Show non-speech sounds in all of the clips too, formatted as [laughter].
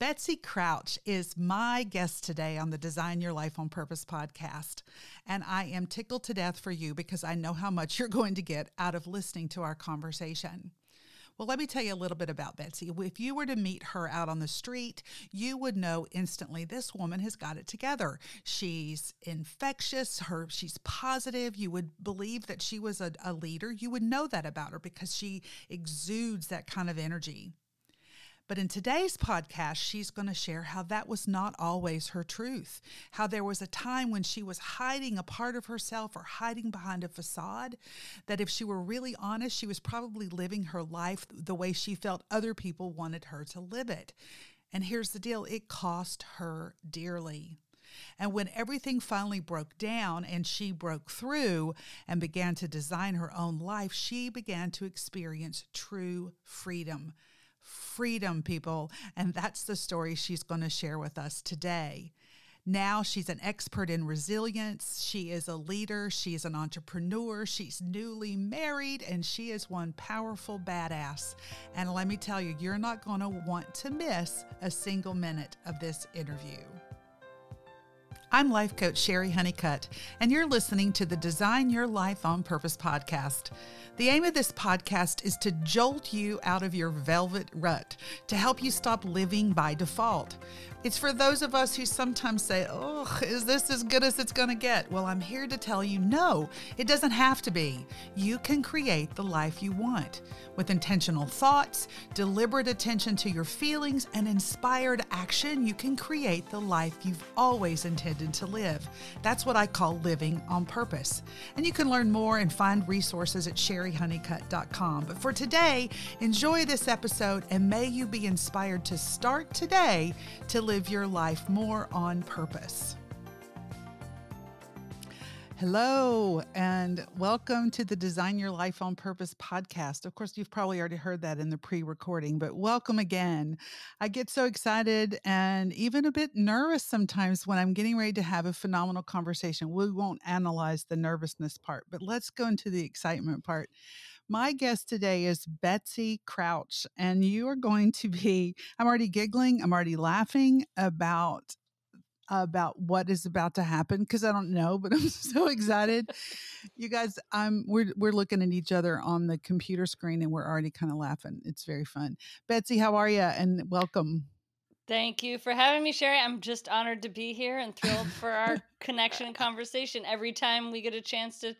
Betsy Crouch is my guest today on the Design Your Life on Purpose podcast. And I am tickled to death for you because I know how much [laughs] you're going to get out of listening to our conversation. Well, let me tell you a little bit about Betsy. If you were to meet her out on the street, you would know instantly this woman has got it together. She's infectious, her she's positive. You would believe that she was a, a leader. You would know that about her because she exudes that kind of energy. But in today's podcast, she's going to share how that was not always her truth, how there was a time when she was hiding a part of herself or hiding behind a facade, that if she were really honest, she was probably living her life the way she felt other people wanted her to live it. And here's the deal it cost her dearly. And when everything finally broke down and she broke through and began to design her own life, she began to experience true freedom freedom, people. And that's the story she's going to share with us today. Now she's an expert in resilience. She is a leader. She's an entrepreneur. She's newly married and she is one powerful badass. And let me tell you, you're not going to want to miss a single minute of this interview. I'm life coach Sherry Honeycutt, and you're listening to the Design Your Life on Purpose podcast. The aim of this podcast is to jolt you out of your velvet rut, to help you stop living by default. It's for those of us who sometimes say, Oh, is this as good as it's going to get? Well, I'm here to tell you no, it doesn't have to be. You can create the life you want. With intentional thoughts, deliberate attention to your feelings, and inspired action, you can create the life you've always intended to live. That's what I call living on purpose. And you can learn more and find resources at sherryhoneycutt.com. But for today, enjoy this episode and may you be inspired to start today to live your life more on purpose. Hello, and welcome to the Design Your Life on Purpose podcast. Of course, you've probably already heard that in the pre recording, but welcome again. I get so excited and even a bit nervous sometimes when I'm getting ready to have a phenomenal conversation. We won't analyze the nervousness part, but let's go into the excitement part. My guest today is Betsy Crouch, and you are going to be, I'm already giggling, I'm already laughing about about what is about to happen because I don't know, but [laughs] I'm so excited. you guys, I'm we're we're looking at each other on the computer screen and we're already kind of laughing. It's very fun. Betsy, how are you? And welcome. Thank you for having me, Sherry. I'm just honored to be here and thrilled for our [laughs] connection and conversation. Every time we get a chance to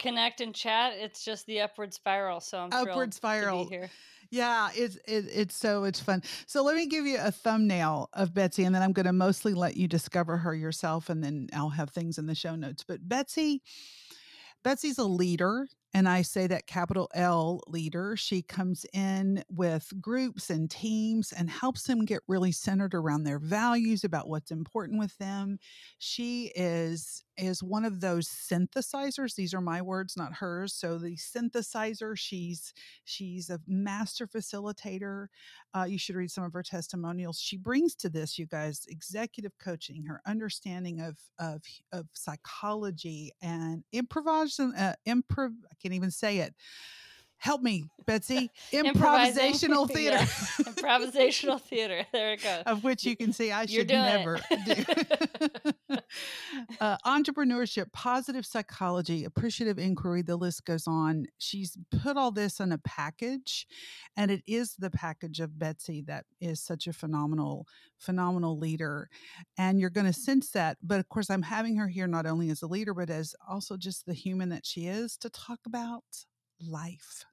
connect and chat, it's just the upward spiral. So I'm upward spiral here. Yeah, it's it, it's so it's fun. So let me give you a thumbnail of Betsy, and then I'm going to mostly let you discover her yourself, and then I'll have things in the show notes. But Betsy, Betsy's a leader and I say that capital L leader. She comes in with groups and teams and helps them get really centered around their values about what's important with them. She is is one of those synthesizers. These are my words, not hers. So the synthesizer. She's she's a master facilitator. Uh, you should read some of her testimonials. She brings to this, you guys, executive coaching, her understanding of of, of psychology and improvisation. Uh, improv can't even say it. Help me, Betsy. [laughs] Improvisational theater. [laughs] Improvisational theater. [laughs] There it goes. Of which you can see I should never do. uh, entrepreneurship, positive psychology, appreciative inquiry, the list goes on. She's put all this in a package, and it is the package of Betsy that is such a phenomenal, phenomenal leader. And you're going to sense that. But of course, I'm having her here not only as a leader, but as also just the human that she is to talk about life.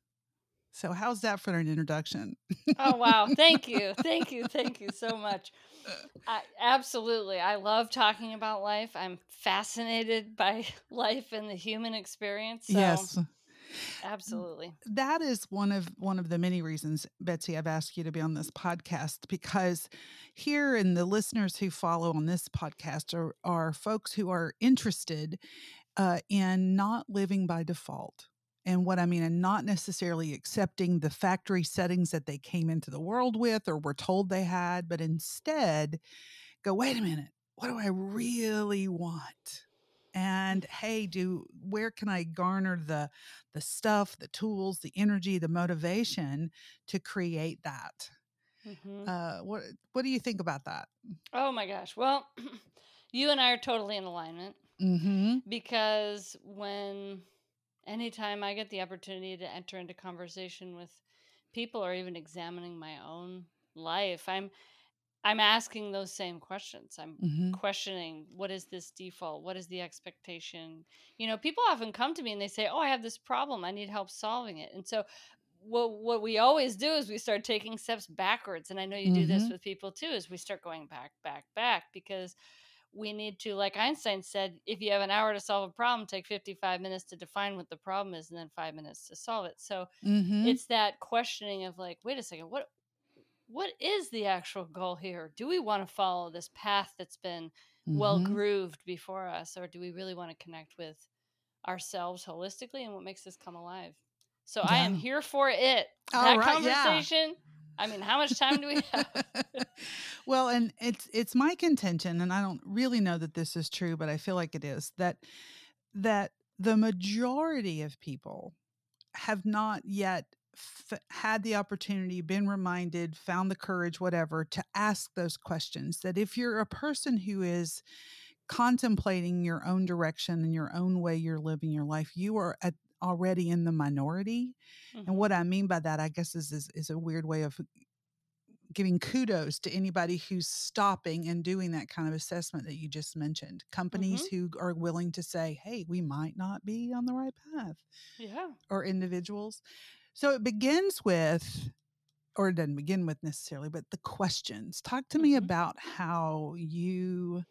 So, how's that for an introduction? oh, wow. Thank you. [laughs] Thank you. Thank you so much. I, absolutely. I love talking about life. I'm fascinated by [laughs] life and the human experience. So yes. Absolutely. That is one of one of the many reasons Betsy I've asked you to be on this podcast because here and the listeners who follow on this podcast are are folks who are interested uh, in not living by default and what I mean, and not necessarily accepting the factory settings that they came into the world with or were told they had, but instead go, wait a minute, what do I really want? And hey, do where can I garner the the stuff, the tools, the energy, the motivation to create that? Mm-hmm. Uh, what What do you think about that? Oh my gosh! Well, [clears throat] you and I are totally in alignment mm-hmm. because when anytime I get the opportunity to enter into conversation with people or even examining my own life, I'm I'm asking those same questions. I'm mm-hmm. questioning what is this default? What is the expectation? You know, people often come to me and they say, "Oh, I have this problem. I need help solving it." And so what what we always do is we start taking steps backwards and i know you do mm-hmm. this with people too is we start going back back back because we need to like einstein said if you have an hour to solve a problem take 55 minutes to define what the problem is and then five minutes to solve it so mm-hmm. it's that questioning of like wait a second what what is the actual goal here do we want to follow this path that's been mm-hmm. well grooved before us or do we really want to connect with ourselves holistically and what makes us come alive so yeah. I am here for it. All that right, conversation. Yeah. I mean, how much time do we have? [laughs] well, and it's it's my contention, and I don't really know that this is true, but I feel like it is that that the majority of people have not yet f- had the opportunity, been reminded, found the courage, whatever, to ask those questions. That if you're a person who is contemplating your own direction and your own way you're living your life, you are at already in the minority. Mm-hmm. And what I mean by that, I guess, is, is, is a weird way of giving kudos to anybody who's stopping and doing that kind of assessment that you just mentioned. Companies mm-hmm. who are willing to say, "Hey, we might not be on the right path." Yeah. Or individuals. So it begins with or it doesn't begin with necessarily, but the questions. Talk to mm-hmm. me about how you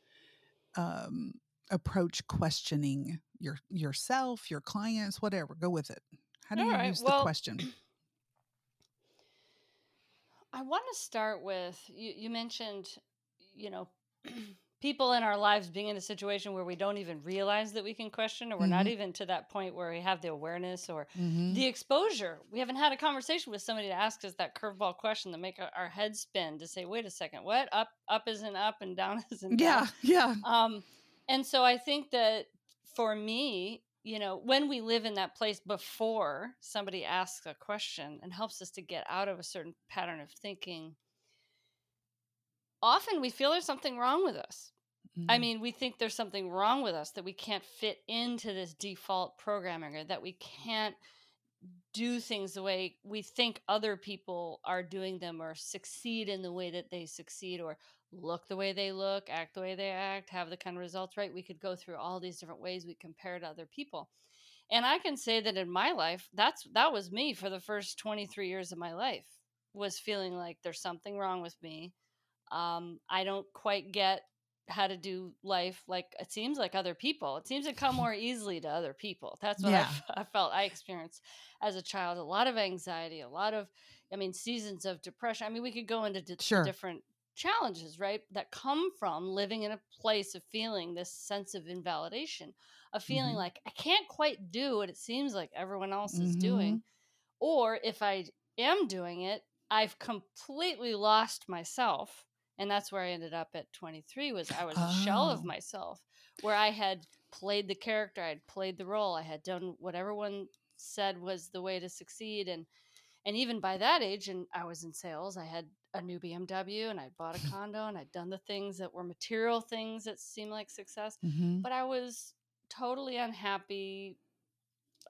um, approach questioning your yourself, your clients, whatever. Go with it. How do All you right. use well, the question? [clears throat] I want to start with you, you mentioned, you know, [clears throat] people in our lives being in a situation where we don't even realize that we can question, or we're mm-hmm. not even to that point where we have the awareness or mm-hmm. the exposure. We haven't had a conversation with somebody to ask us that curveball question to make our, head spin to say, "Wait a second, what up? Up isn't up, and down [laughs] isn't down." Yeah, yeah. Um, and so I think that for me, you know, when we live in that place before somebody asks a question and helps us to get out of a certain pattern of thinking, often we feel there's something wrong with us. Mm-hmm. I mean, we think there's something wrong with us that we can't fit into this default programming or that we can't do things the way we think other people are doing them or succeed in the way that they succeed or look the way they look, act the way they act, have the kind of results, right? We could go through all these different ways we compare to other people. And I can say that in my life, that's that was me for the first 23 years of my life was feeling like there's something wrong with me. Um, I don't quite get how to do life like it seems like other people. It seems to come [laughs] more easily to other people. That's what yeah. I, [laughs] I, felt I experienced as a child. A lot of anxiety, a lot of, I mean, seasons of depression. I mean, we could go into d- sure. different challenges, right? That come from living in a place of feeling this sense of invalidation, of feeling mm-hmm. like I can't quite do what it seems like everyone else mm-hmm. is doing. Or if I am doing it, I've completely lost myself. And that's where I ended up at 23 was I was oh. a shell of oh. myself where I had played the character, I had played the role, I had done what everyone said was the way to succeed and and even by that age and I was in sales, I had a new BMW and I bought a [laughs] condo and I'd done the things that were material things that seemed like success. Mm-hmm. But I was totally unhappy,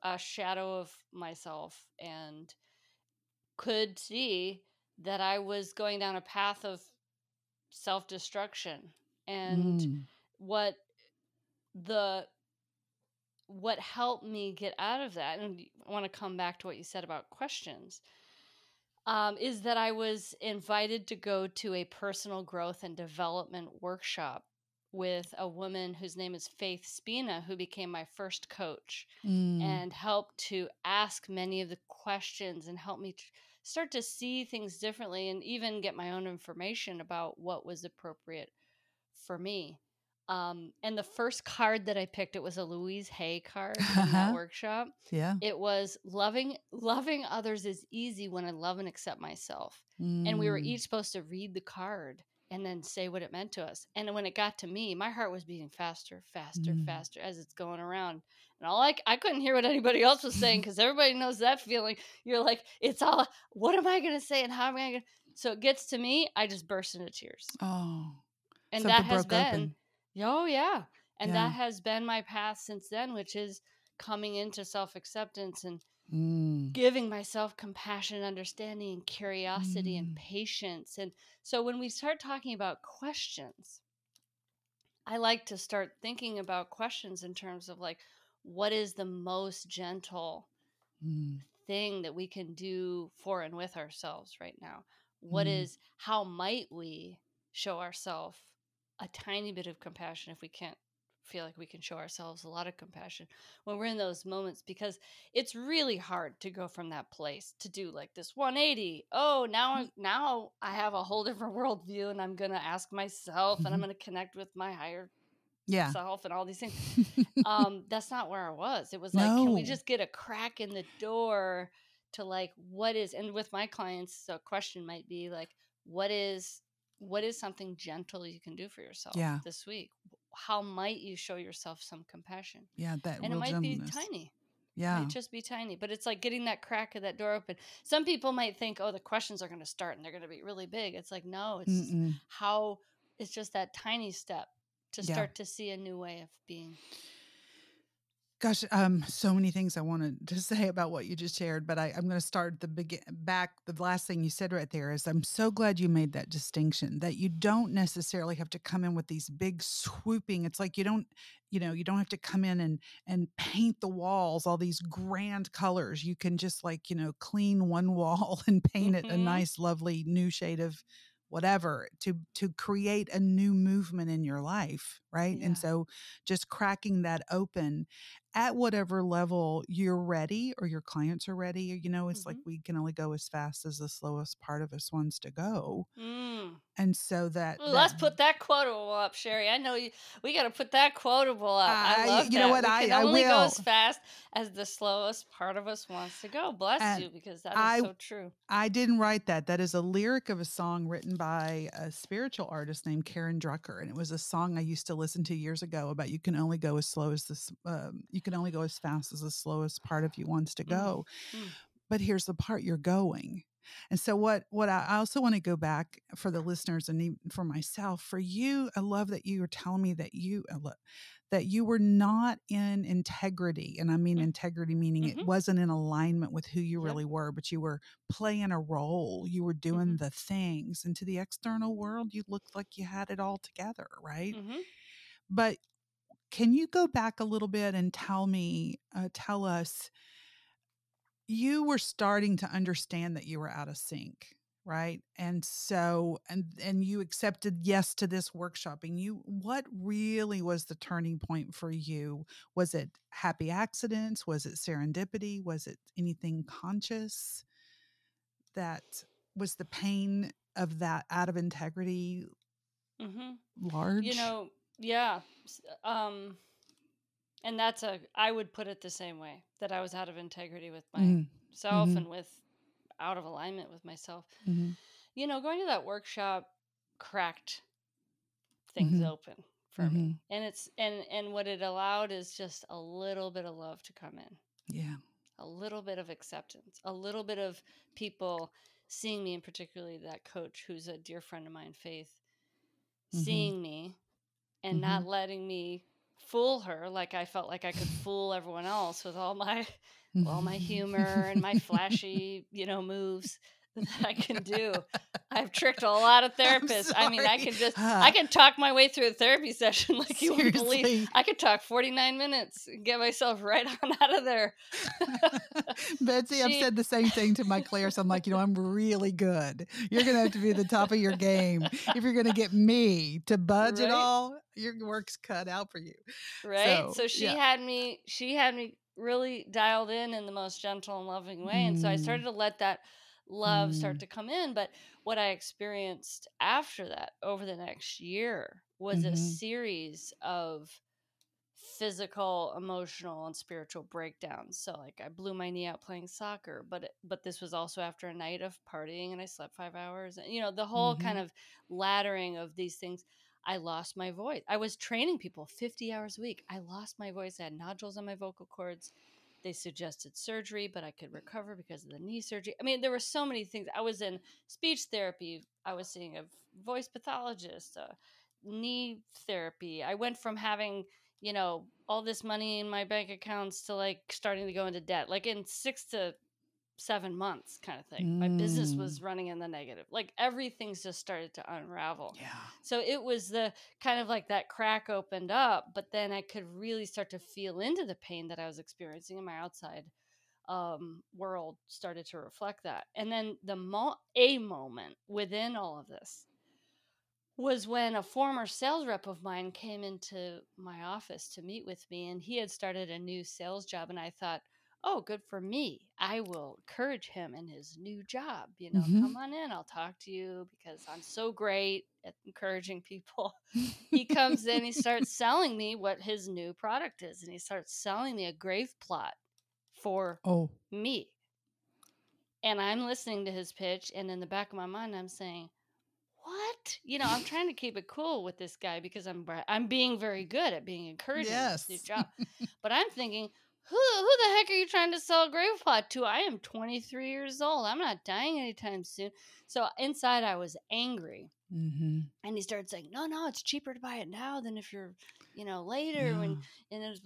a shadow of myself, and could see that I was going down a path of self destruction. And mm. what the what helped me get out of that and i want to come back to what you said about questions um, is that I was invited to go to a personal growth and development workshop with a woman whose name is Faith Spina, who became my first coach mm. and helped to ask many of the questions and help me start to see things differently and even get my own information about what was appropriate for me. Um, and the first card that I picked, it was a Louise Hay card in that [laughs] workshop. Yeah. It was loving loving others is easy when I love and accept myself. Mm. And we were mm. each supposed to read the card and then say what it meant to us. And when it got to me, my heart was beating faster, faster, mm. faster as it's going around. And all like I couldn't hear what anybody else was saying [laughs] because everybody knows that feeling. You're like, it's all what am I gonna say and how am I gonna so it gets to me, I just burst into tears. Oh. And that has been open. oh yeah. And yeah. that has been my path since then, which is coming into self acceptance and Mm. giving myself compassion, understanding, and curiosity mm. and patience. And so when we start talking about questions, I like to start thinking about questions in terms of like, what is the most gentle mm. thing that we can do for and with ourselves right now? What mm. is, how might we show ourselves a tiny bit of compassion if we can't feel like we can show ourselves a lot of compassion when we're in those moments because it's really hard to go from that place to do like this 180 oh now mm. now i have a whole different worldview and i'm gonna ask myself and i'm [laughs] gonna connect with my higher yeah. self and all these things [laughs] um that's not where i was it was like no. can we just get a crack in the door to like what is and with my clients the question might be like what is what is something gentle you can do for yourself yeah. this week how might you show yourself some compassion? Yeah, that and it might gentleness. be tiny. Yeah, it might just be tiny, but it's like getting that crack of that door open. Some people might think, oh, the questions are going to start and they're going to be really big. It's like no, it's how it's just that tiny step to yeah. start to see a new way of being. Gosh, um, so many things I wanted to [laughs] say about what you just shared, but I, I'm going to start the begin back. The last thing you said right there is I'm so glad you made that distinction that you don't necessarily have to come in with these big swooping. It's like you don't, you know, you don't have to come in and and paint the walls all these grand colors. You can just like you know clean one [laughs] wall and paint mm-hmm. it a nice, lovely new shade of whatever to to create a new movement in your life right yeah. and so just cracking that open at whatever level you're ready or your clients are ready you know it's mm-hmm. like we can only go as fast as the slowest part of us wants to go mm. and so that, that, let's put that quotable up sherry i know you we got to put that quotable up i, I love you that. know what we i can only I will. go as fast as the slowest part of us wants to go bless and you because that is I, so true i didn't write that that is a lyric of a song written by a spiritual artist named karen drucker and it was a song i used to listen to years ago about you can only go as slow as this um, you can only go as fast as the slowest part of you wants to mm-hmm. go. Mm-hmm. But here's the part you're going. And so what what I also want to go back for the listeners and even for myself, for you, I love that you were telling me that you that you were not in integrity. And I mean mm-hmm. integrity meaning mm-hmm. it wasn't in alignment with who you really were, but you were playing a role. You were doing mm-hmm. the things. And to the external world, you looked like you had it all together, right? Mm-hmm. But can you go back a little bit and tell me, uh, tell us, you were starting to understand that you were out of sync, right? And so, and and you accepted yes to this workshopping. You, what really was the turning point for you? Was it happy accidents? Was it serendipity? Was it anything conscious? That was the pain of that out of integrity mm-hmm. large. You know, yeah. Um, and that's a, I would put it the same way that I was out of integrity with myself mm-hmm. and with out of alignment with myself. Mm-hmm. You know, going to that workshop cracked things mm-hmm. open for me. Mm-hmm. And it's, and, and what it allowed is just a little bit of love to come in. Yeah. A little bit of acceptance, a little bit of people seeing me, and particularly that coach who's a dear friend of mine, Faith, mm-hmm. seeing me and mm-hmm. not letting me fool her like I felt like I could [laughs] fool everyone else with all my [laughs] all my humor and my flashy, you know, moves that [laughs] I can do. I've tricked a lot of [laughs] therapists. I mean, I can just. I [sighs] can talk my way through a therapy [laughs] session like you wouldn't believe. I could talk 49 minutes and get myself right on out of there. Betsy, she, I've said the same thing to my clairs. I'm like, you know, I'm really good. You're gonna have to be the top of your game if you're gonna get me to budge right? at all. Your work's cut out for you. Right. So, so she yeah. had me. She had me really dialed in in the most gentle and loving way, and so I started mm. to let that love mm. start to come in. But what I experienced after that over the next year was mm-hmm. a series of physical, emotional, and spiritual breakdowns. So like I blew my knee out playing soccer, but it, but this was also after a night of partying and I slept 5 hours and you know the whole mm-hmm. kind of laddering of these things. I lost my voice. I was training people 50 hours a week. I lost my voice. I had nodules on my vocal cords. They suggested surgery, but I could recover because of the knee surgery. I mean, there were so many things. I was in speech therapy. I was seeing a voice pathologist, uh, knee therapy. I went from having you know, all this money in my bank accounts to like starting to go into debt, like in six to seven months kind of thing. Mm. My business was mm. running in the negative. Like everything's just started to unravel. Yeah. So it was the kind of like that crack opened up, but then I could really start to feel into the pain that I was experiencing in my outside um, world started to reflect that. And then the mo- a moment within all of this was when a former sales rep of mine came into my office to meet with me and he had started a new sales job and i thought oh good for me i will encourage him in his new job you know mm-hmm. come on in i'll talk to you because i'm so great at encouraging people [laughs] [laughs] he comes in he starts selling me what his new product is and he starts selling me a grave plot for oh me and i'm listening to his pitch and in the back of my mind i'm saying what? You know, I'm trying to keep it cool with this guy because I'm I'm being very good at being encouraging yes. this new job. but I'm thinking, who who the heck are you trying to sell a grave plot to? I am 23 years old. I'm not dying anytime soon. So inside, I was angry. Mm-hmm. And he started saying, "No, no, it's cheaper to buy it now than if you're, you know, later." Yeah. When and it was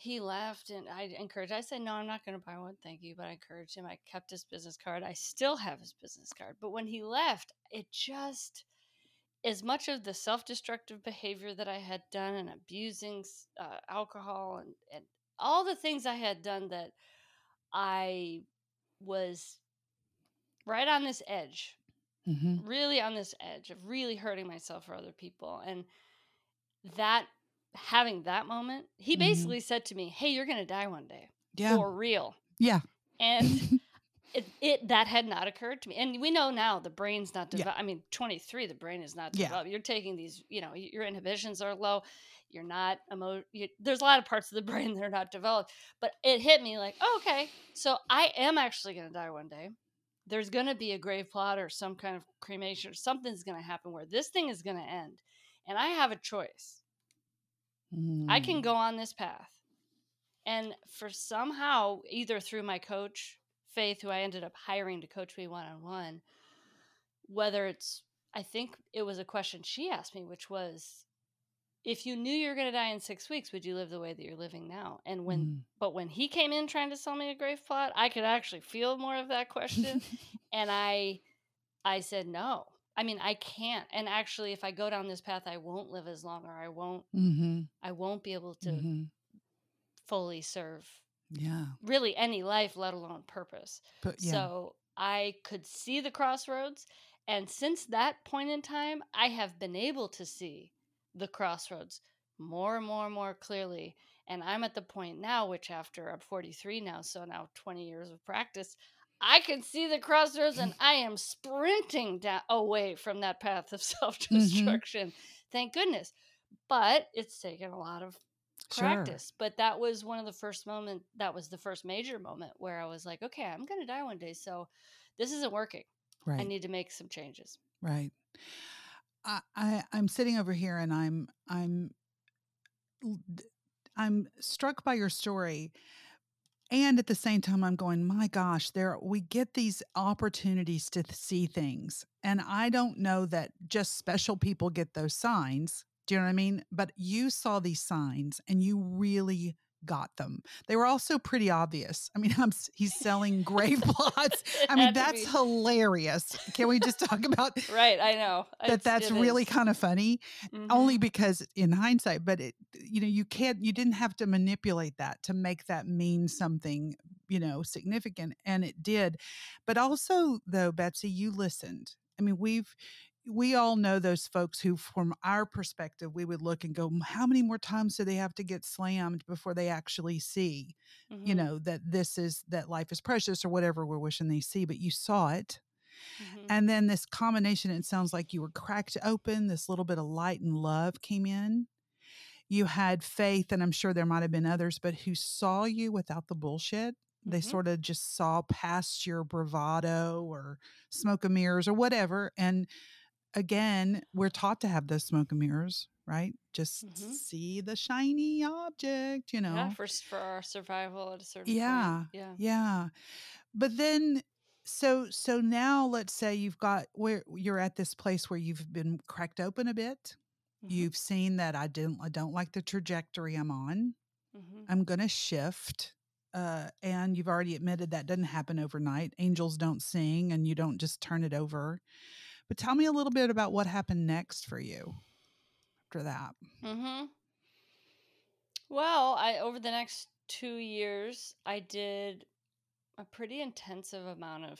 he left and I encouraged I said no I'm not going to buy one thank you but I encouraged him I kept his business card I still have his business card but when he left it just as much of the self-destructive behavior that I had done and abusing uh, alcohol and, and all the things I had done that I was right on this edge mm-hmm. really on this edge of really hurting myself or other people and that having that moment, he mm-hmm. basically mm-hmm. said to me, "Hey, you're going to die one day." Yeah. For real. Yeah. And [laughs] it, it that had not occurred to me. And we know now the brain's not developed. Yeah. I mean, 23, the brain is not developed. Yeah. You're taking these, you know, your inhibitions are low. You're not emo. You, there's a lot of parts of the [laughs] brain that are not developed. But it hit me like, oh, okay, so I am actually going to die one day. There's going to be a grave plot or some kind of cremation or something's going to happen where this thing is going to end, and I have a choice Mm. I can mm. go on this path. And for somehow, either through my coach, Faith, who I ended up hiring to coach me one on one, whether it's, I think it was a question she asked me, which was, if you knew you were going to die in six weeks, would you live the way that you're living now? And when, mm. but when he came in trying to sell me a grave plot, I could actually feel more of that question. [laughs] and I, I said no. I mean, I can't. And actually, if I go down this path, I won't live as long, or I won't. Mm-hmm. I won't be able to mm-hmm. fully serve. Yeah. Really, any life, let alone purpose. But, yeah. So I could see the crossroads, and since that point in time, I have been able to see the crossroads more and more and more clearly. And I'm at the point now, which after I'm 43 now, so now 20 years of practice, I can see the crossroads and I am sprinting down away from that path of self [laughs] destruction. Mm-hmm. Thank goodness. But it's taken a lot of practice. Sure. But that was one of the first moment that was the first major moment where I was like, okay, I'm gonna die one day. So this isn't working. Right. I need to make some changes. Right. I, I I'm sitting over here and I'm I'm I'm struck by your story and at the same time i'm going my gosh there we get these opportunities to see things and i don't know that just special people get those signs do you know what i mean? But you saw these signs and you really got them. They were also pretty obvious. I mean, [laughs] I'm, he's selling [laughs] grave plots. I mean, that's be. hilarious. Can we just talk about [laughs] Right, I know. That it's, that's really kind of funny mm-hmm. only because in hindsight, but it you know, you can't you didn't have to manipulate that to make that mean something, you know, significant and it did. But also though, Betsy, you listened. I mean, we've we all know those folks who, from our perspective, we would look and go, how many more times do they have to get slammed before they actually see, mm-hmm. you know, that this is, that life is precious or whatever we're wishing they see, but you saw it. Mm-hmm. And then this combination, it sounds like you were cracked open, this little bit of light and love came in. you had faith, and I'm sure there might have been others, but who saw you without the bullshit. They mm-hmm. sort of just saw past your bravado or smoke and mirrors or whatever. And again, we're taught to have those smoke and mirrors, right? Just mm-hmm. see the shiny object, you know. Yeah, for for our survival at a certain yeah, point. Yeah. Yeah. But then so so now let's say you've got where you're at this place where you've been cracked open a bit. Mm-hmm. You've seen that I didn't I don't like the trajectory I'm on. Mm-hmm. I'm going to shift. Uh, and you've already admitted that doesn't happen overnight. Angels don't sing and you don't just turn it over. But tell me a little bit about what happened next for you after that. Mm-hmm. Well, I over the next two years, I did a pretty intensive amount of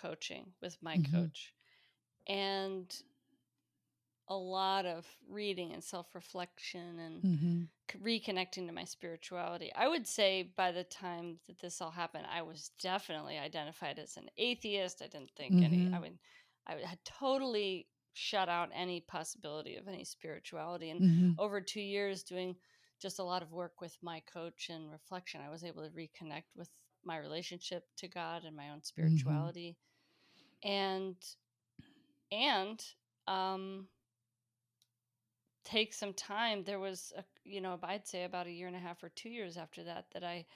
coaching with my mm-hmm. coach and a lot of reading and self-reflection and mm-hmm. reconnecting to my spirituality. I would say by the time that this all happened, I was definitely identified as an atheist. I didn't think mm-hmm. any I mean I had totally shut out any possibility of any spirituality and mm-hmm. over 2 years doing just a lot of work with my coach and reflection, I was able to reconnect with my relationship to God and my own mm-hmm. spirituality. Mm-hmm. And and um take some time. There was a you know, I'd say about a year and a half or 2 years after that that I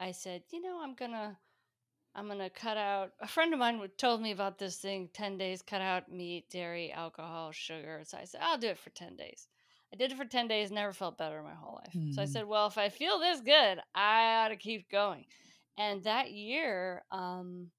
I said, "You know, I'm going to I'm going to cut out a friend of mine told me about this thing 10 days cut out meat, dairy, alcohol, sugar. So I said, I'll do it for 10 days. I did it for 10 days, never felt better in my whole life. Mm. So I mm-hmm. said, well, if I feel this good, I ought to keep going. And that year, um,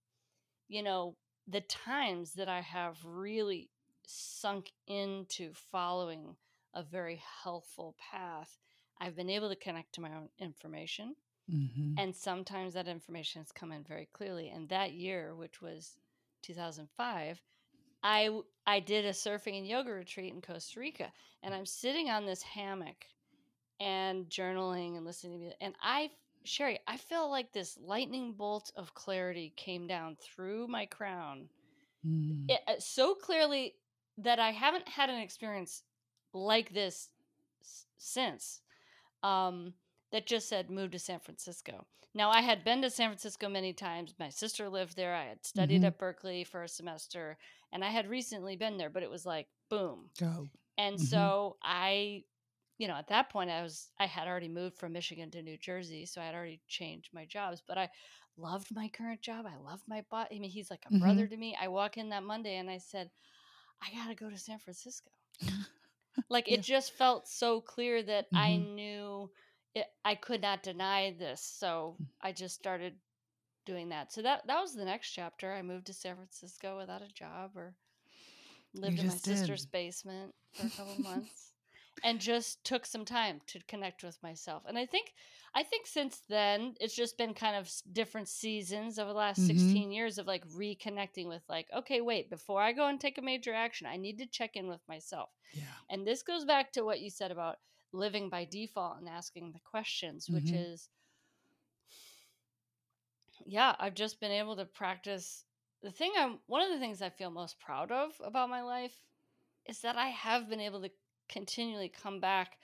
you know, the times that I have really sunk into following a very healthful path, I've been able to connect to my own information. Mm-hmm. And sometimes that information has come in very clearly. And that year, which was 2005, I I did a surfing and yoga retreat in Costa Rica, and I'm sitting on this hammock and journaling and listening to music, and I Sherry, I feel like this lightning bolt of clarity came down through my crown mm. it, uh, so clearly that I haven't had an experience like this s- since. Um, that just said move to San Francisco. Now I had been to San Francisco many times. My sister lived there. I had studied mm-hmm. at Berkeley for a semester, and I had recently been there. But it was like boom. Go. And mm-hmm. so I you know, at that point I was I had already moved from Michigan to New Jersey, so I had already changed my jobs, but I loved my current job. I loved my boss. I mean, he's like a mm-hmm. brother to me. I walk in that Monday and I said, I got to go to San Francisco. [laughs] like yeah. it just felt so clear that mm-hmm. I knew it, I could not deny this. So mm. I just started doing that. So that that was the next chapter. I moved to San Francisco without a job or lived in my did. sister's basement for a couple [laughs] months and just took some time to connect with myself. And I think I think since then it's just been kind of different seasons over the last mm-hmm. 16 years of like reconnecting with like okay, wait, before I go and take a major action, I need to check in with myself. Yeah. And this goes back to what you said about living by default and asking the questions, mm-hmm. which is yeah, I've just been able to practice the thing I'm one of the things I feel most proud of about my life is that I have been able to continually come back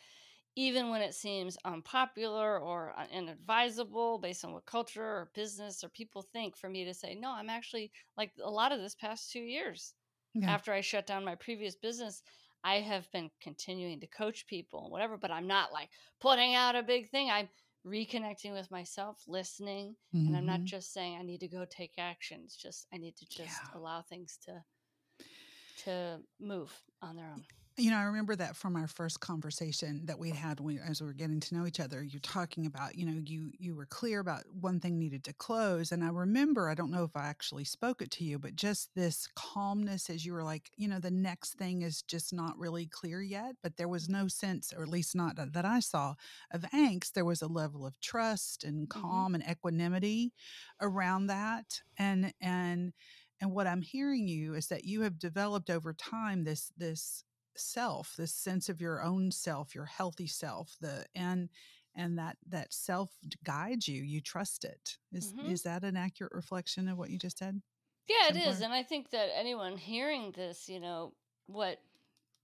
even when it seems unpopular or inadvisable based on what culture or business or people think for me to say no i'm actually like a lot of this past two years yeah. after i shut down my previous business i have been continuing to coach people and whatever but i'm not like putting out a big thing i'm reconnecting with myself listening mm-hmm. and i'm not mm-hmm. just saying i need to go take action it's just i need to just yeah. allow things to to move on their own you know, I remember that from our first conversation that we had when, as we were getting to know each other. You're talking about, you know, you you were clear about one thing needed to close, and I remember. I don't know if I actually spoke it to you, but just this calmness as you were like, you know, the next thing is just not really clear yet. But there was no sense, or at least not that I saw, of angst. There was a level of trust and mm-hmm. calm mm-hmm. and equanimity around that, and and and what I'm hearing you is that you have developed over time this this self this sense of your own self your healthy self the and and that that self guides you you trust it is, mm-hmm. is that an accurate reflection of what you just said yeah it is and i think that anyone hearing this you know what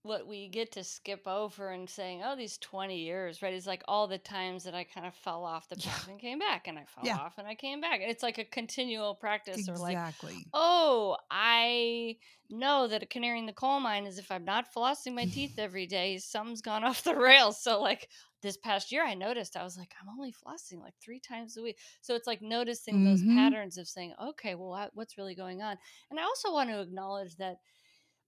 what we get to skip over and saying, oh, these 20 years, right? Is like all the times that I kind of fell off the path yeah. and came back and I fell yeah. off and I came back. It's like a continual practice exactly. or like, oh, I know that a canary in the coal mine is if I'm not flossing my teeth [laughs] every day, something's gone [laughs] off the rails. So like this past year, I noticed I was like, I'm only flossing like three times a week. So it's like noticing mm-hmm. those patterns of saying, okay, well, what's really going on? And I also want to acknowledge that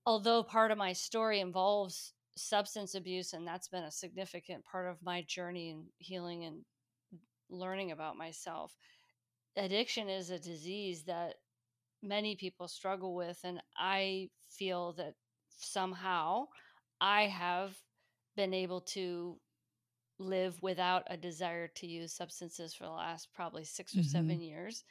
although part of my story involves substance abuse and that's been a significant part of my journey in healing and learning about myself addiction is a disease that many people struggle with and i feel that somehow i have been able to live without a desire to use substances for the last probably 6 or mm-hmm. 7 years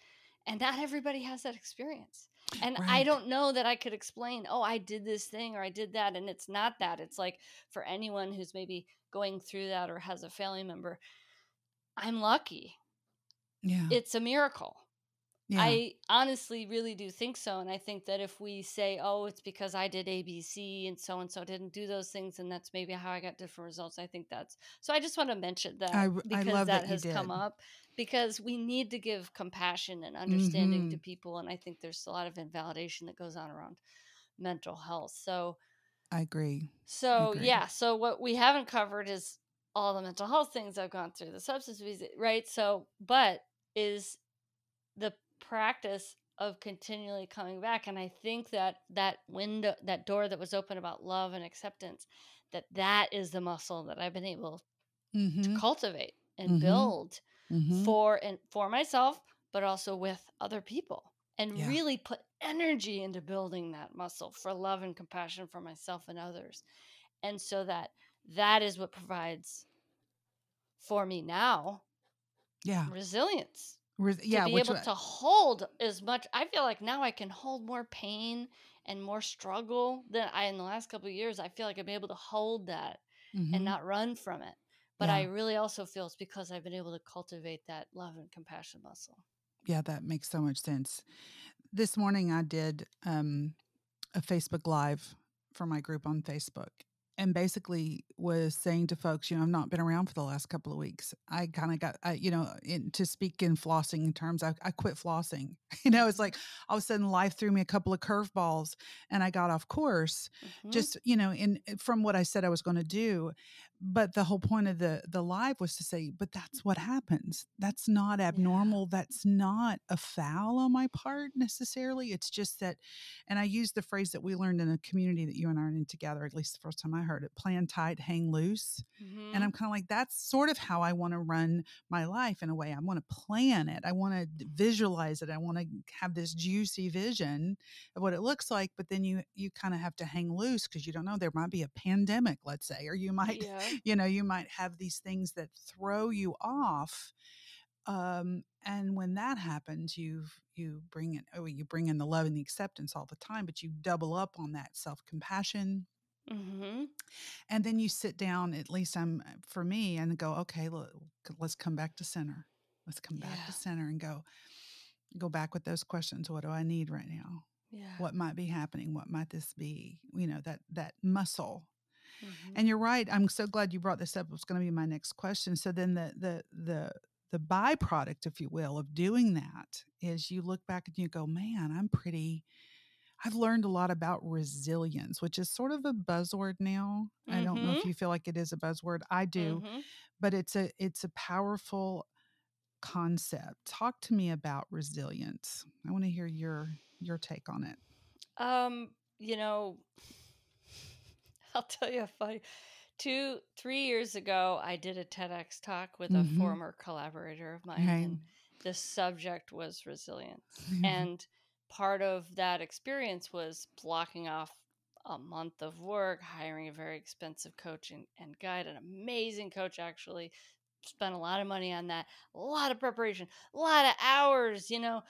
and not everybody has that experience and right. I don't know that I could explain, oh, I did this thing or I did that. And it's not that. It's like for anyone who's maybe going through that or has a family member, I'm lucky. Yeah. It's a miracle. Yeah. I honestly really do think so. And I think that if we say, oh, it's because I did ABC and so and so didn't do those things, and that's maybe how I got different results, I think that's so. I just want to mention that I, because I that, that has come up because we need to give compassion and understanding mm-hmm. to people. And I think there's a lot of invalidation that goes on around mental health. So I agree. So, I agree. yeah. So, what we haven't covered is all the mental health things I've gone through, the substance abuse, right? So, but is practice of continually coming back and i think that that window that door that was open about love and acceptance that that is the muscle that i've been able mm-hmm. to cultivate and mm-hmm. build mm-hmm. for and for myself but also with other people and yeah. really put energy into building that muscle for love and compassion for myself and others and so that that is what provides for me now yeah resilience Re- yeah, to be able to hold as much. I feel like now I can hold more pain and more struggle than I in the last couple of years. I feel like I'm able to hold that mm-hmm. and not run from it. But yeah. I really also feel it's because I've been able to cultivate that love and compassion muscle. Yeah, that makes so much sense. This morning I did um, a Facebook Live for my group on Facebook, and basically was saying to folks, you know, I've not been around for the last couple of weeks. I kind of got, I, you know, in, to speak in flossing terms, I, I quit flossing. [laughs] You know, it's like all of a sudden life threw me a couple of curveballs and I got off course. Mm-hmm. Just you know, in from what I said I was going to do, but the whole point of the the live was to say but that's what happens. That's not abnormal. Yeah. that's not a foul on my part necessarily. It's just that and i use the phrase that we learned in a community that you and i are in together at least the first time i heard it plan tight hang loose. Mm-hmm. and i'm kind of like that's sort of how i want to run my life in a way. I want to plan it. I want to visualize it. I want to have this juicy vision of what it looks like but then you you kind of have to hang loose because you don't know. There might be a pandemic let's say or you might yeah you know you might have these things that throw you off um, and when that happens you you bring in oh you bring in the love and the acceptance all the time but you double up on that self-compassion mm-hmm. and then you sit down at least i'm uh, for me and go okay look, let's come back to center let's come back yeah. to center and go go back with those questions what do i need right now yeah. what might be happening what might this be you know that that muscle Mm-hmm. And you're right. I'm so glad you brought this up. It's going to be my next question. So then the the the the byproduct, if you will, of doing that is you look back and you go, man, I'm pretty. I've learned a lot about resilience, which is sort of a buzzword now. Mm-hmm. I don't know if mm-hmm. you feel like it is a buzzword. I do, mm-hmm. but it's a it's a powerful concept. Talk to me about resilience. I want to hear your your take on it. Um, you know, [laughs] I'll tell you a funny. Two, three years ago, I did a TEDx talk with mm-hmm. a former collaborator of mine, right. and the subject was resilience. [laughs] and part of that experience was blocking off a month of work, hiring a very expensive coach and, and guide, an amazing coach actually. Spent a lot of money on that, a lot of preparation, a lot of hours, you know,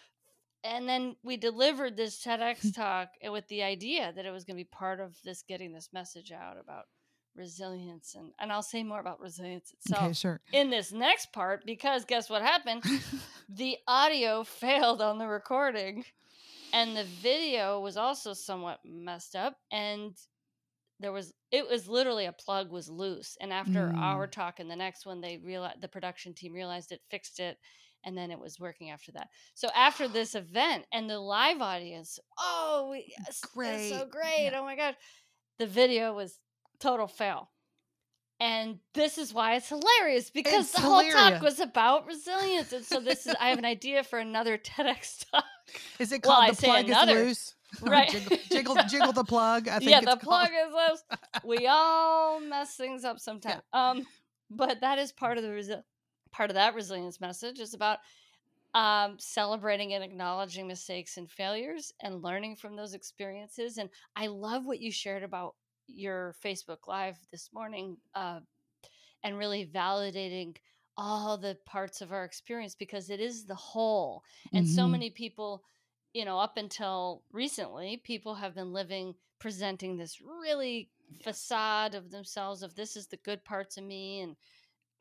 and then we delivered this TEDx [laughs] talk with the idea that it was going to be part of this getting this message out about resilience and and I'll say more about resilience itself okay, sure. in this next part because guess what happened? [laughs] the audio failed on the recording and the video was also somewhat messed up and there was it was literally a plug was loose and after mm. our talk and the next one they realized the production team realized it fixed it and then it was working after that so after this event and the live audience oh yes, great so great yeah. oh my god the video was total fail and this is why it's hilarious because it's the hilarious. whole talk was about resilience. And so this is I have an [laughs] idea for another TEDx talk. Is it called well, the plug another. is loose? [laughs] Right. jiggle, [laughs] jiggle, jiggle, the plug. I think yeah, the plug is loose. We all mess things up sometimes. Yeah. Um, but that is part of the resi- part of that resilience message is about um, celebrating and acknowledging mistakes and failures and learning from those experiences. And I love what you shared about your Facebook Live this morning uh, and really validating all the parts of our experience because it is the whole. And mm-hmm. so many people, you know, up until recently, people have been living presenting this really facade of themselves of this is the good parts of me and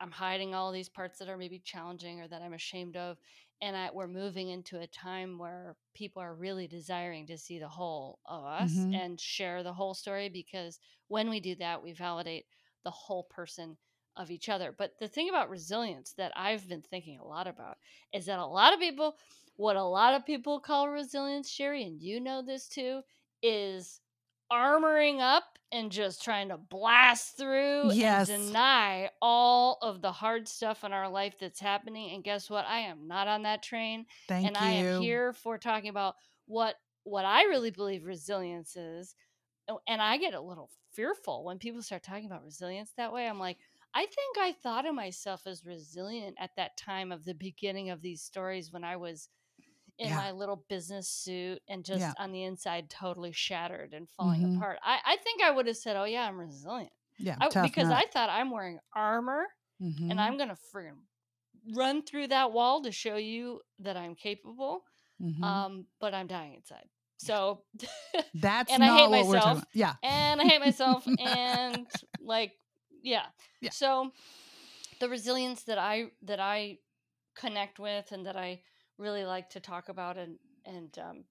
I'm hiding all these parts that are maybe challenging or that I'm ashamed of and I, we're moving into a time where people are really desiring to see the whole of us mm-hmm. and share the whole story because when we do that we validate the whole person of each other but the thing about resilience that i've been thinking a lot about is that a lot of people what a lot of people call resilience sherry and you know this too is armoring up and just trying to blast through yes. and deny all of the hard stuff in our life that's happening. And guess what? I am not on that train. Thank and you. I am here for talking about what what I really believe resilience is. Oh, and I get a little fearful when people start talking about resilience that way. I'm like, I think I thought of myself as resilient at that time of the beginning of these stories when I was in yeah. my little business suit and just yeah. on the inside totally shattered and falling mm-hmm. apart. I, I think I would have said, "Oh yeah, I'm resilient." Yeah, I, because nut. I thought I'm wearing armor mm-hmm. and I'm gonna friggin' run through that wall to show you that I'm capable. Mm-hmm. Um, but I'm dying inside. So [laughs] that's and I hate myself. Yeah, and I hate myself, [laughs] and like, yeah. yeah. So the resilience that I that I connect with and that I really like to talk about and and um,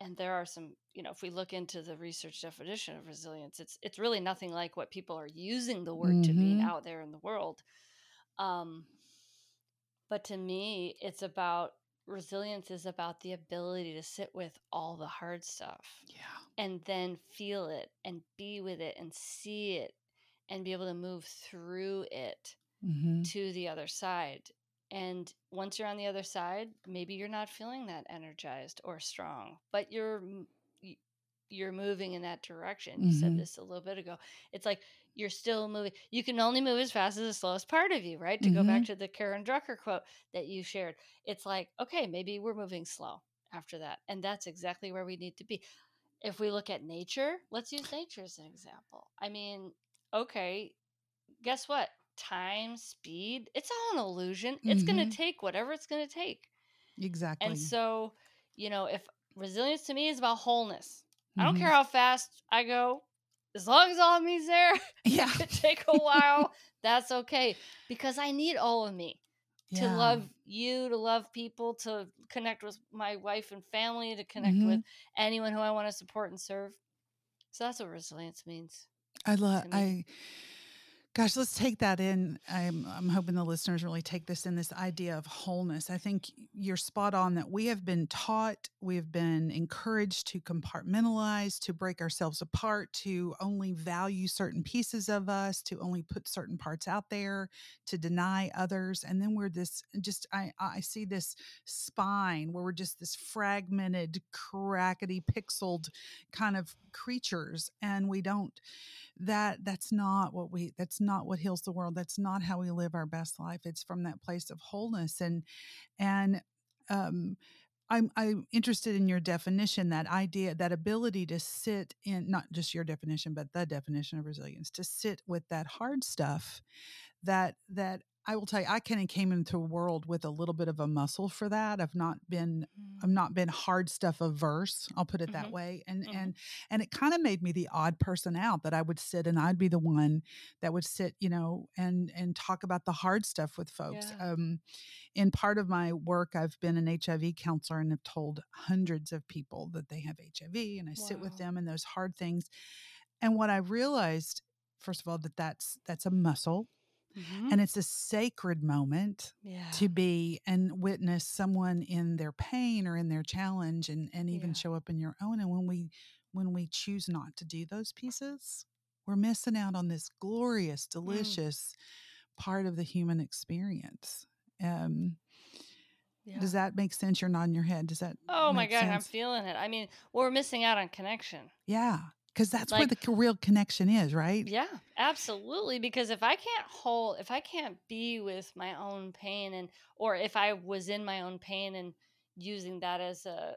and there are some you know if we look into the research definition of resilience it's it's really nothing like what people are using the word mm-hmm. to mean out there in the world um, but to me it's about resilience is about the ability to sit with all the hard stuff yeah and then feel it and be with it and see it and be able to move through it mm-hmm. to the other side and once you're on the other side, maybe you're not feeling that energized or strong, but you're you're moving in that direction. You mm-hmm. said this a little bit ago. It's like you're still moving. You can only move as fast as the slowest part of you, right? To mm-hmm. go back mm-hmm. to the Karen Drucker quote that you shared. It's like, okay, maybe we're moving slow after that. And that's exactly where we need to be. If we look at nature, let's use nature as an example. I mean, okay, guess what? Time, speed, it's all an illusion. Mm-hmm. It's going to take whatever it's going to take. Exactly. And so, you know, if resilience to me is about wholeness, mm-hmm. I don't care mm-hmm. how fast I go, as long as all of me's there, [laughs] yeah, it [laughs] take a while. [laughs] that's okay because I need all of me yeah. to love you, to love people, to connect with my wife and family, to connect mm-hmm. with anyone who I want to support and serve. So that's what resilience means. I love I Gosh, let's take that in. I'm, I'm hoping the listeners really take this in this idea of wholeness. I think you're spot on that we have been taught, we have been encouraged to compartmentalize, to break ourselves apart, to only value certain pieces of us, to only put certain parts out there, to deny others. And then we're this just, I, I see this spine where we're just this fragmented, crackety, pixeled kind of creatures. And we don't, that that's not what we that's not what heals the world that's not how we live our best life it's from that place of wholeness and and um I'm I'm interested in your definition, that idea, that ability to sit in not just your definition, but the definition of resilience, to sit with that hard stuff that that I will tell you, I kind of came into a world with a little bit of a muscle for that. I've not been, mm-hmm. I've not been hard stuff averse. I'll put it mm-hmm. that way. And mm-hmm. and and it kind of made me the odd person out that I would sit and I'd be the one that would sit, you know, and and talk about the hard stuff with folks. Yeah. Um, in part of my work, I've been an HIV counselor and have told hundreds of people that they have HIV, and I wow. sit with them and those hard things And what I realized, first of all, that that's that's a muscle. Mm-hmm. And it's a sacred moment yeah. to be and witness someone in their pain or in their challenge and, and even yeah. show up in your own. And when we when we choose not to do those pieces, we're missing out on this glorious, mm. delicious mm. part of the human experience. Um, yeah. Does that make sense? You're nodding your head. Does that? Oh my god, sense? I'm feeling it. I mean, we're missing out on connection. Yeah, because that's like, where the real connection is, right? Yeah, absolutely. Because if I can't hold, if I can't be with my own pain, and or if I was in my own pain and using that as a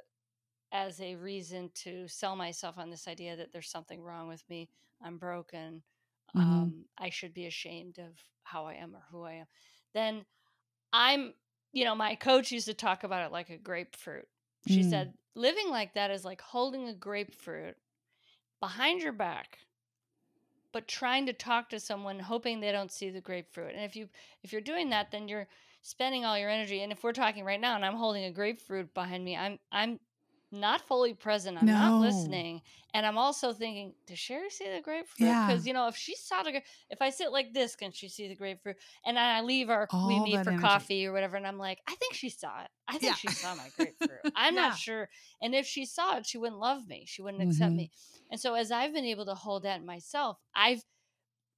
as a reason to sell myself on this idea that there's something wrong with me, I'm broken, mm-hmm. um, I should be ashamed of how I am or who I am, then I'm you know, my coach used to talk about it like a grapefruit. She mm. said, living like that is like holding a grapefruit behind your back but trying to talk to someone hoping they don't see the grapefruit. And if you if you're doing that then you're spending all your energy and if we're talking right now and I'm holding a grapefruit behind me, I'm I'm not fully present. I'm no. not listening. And I'm also thinking, does Sherry see the grapefruit? Because, yeah. you know, if she saw the, if I sit like this, can she see the grapefruit? And I leave our, All we meet for energy. coffee or whatever. And I'm like, I think she saw it. I think yeah. she saw my grapefruit. [laughs] I'm yeah. not sure. And if she saw it, she wouldn't love me. She wouldn't accept mm-hmm. me. And so as I've been able to hold that myself, I've,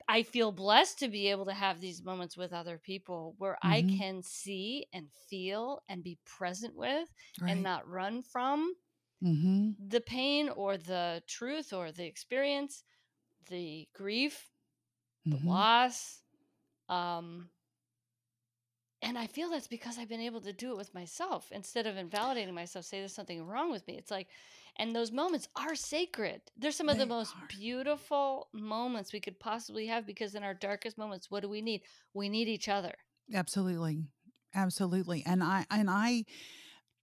I feel blessed to be able to have these moments with other people where mm-hmm. I can see and feel and be present with right. and not run from mm-hmm. the pain or the truth or the experience, the grief, the mm-hmm. loss. Um, and I feel that's because I've been able to do it with myself instead of invalidating myself, say there's something wrong with me. It's like, and those moments are sacred. They're some of they the most are. beautiful moments we could possibly have because in our darkest moments, what do we need? We need each other. Absolutely. Absolutely. And I, and I,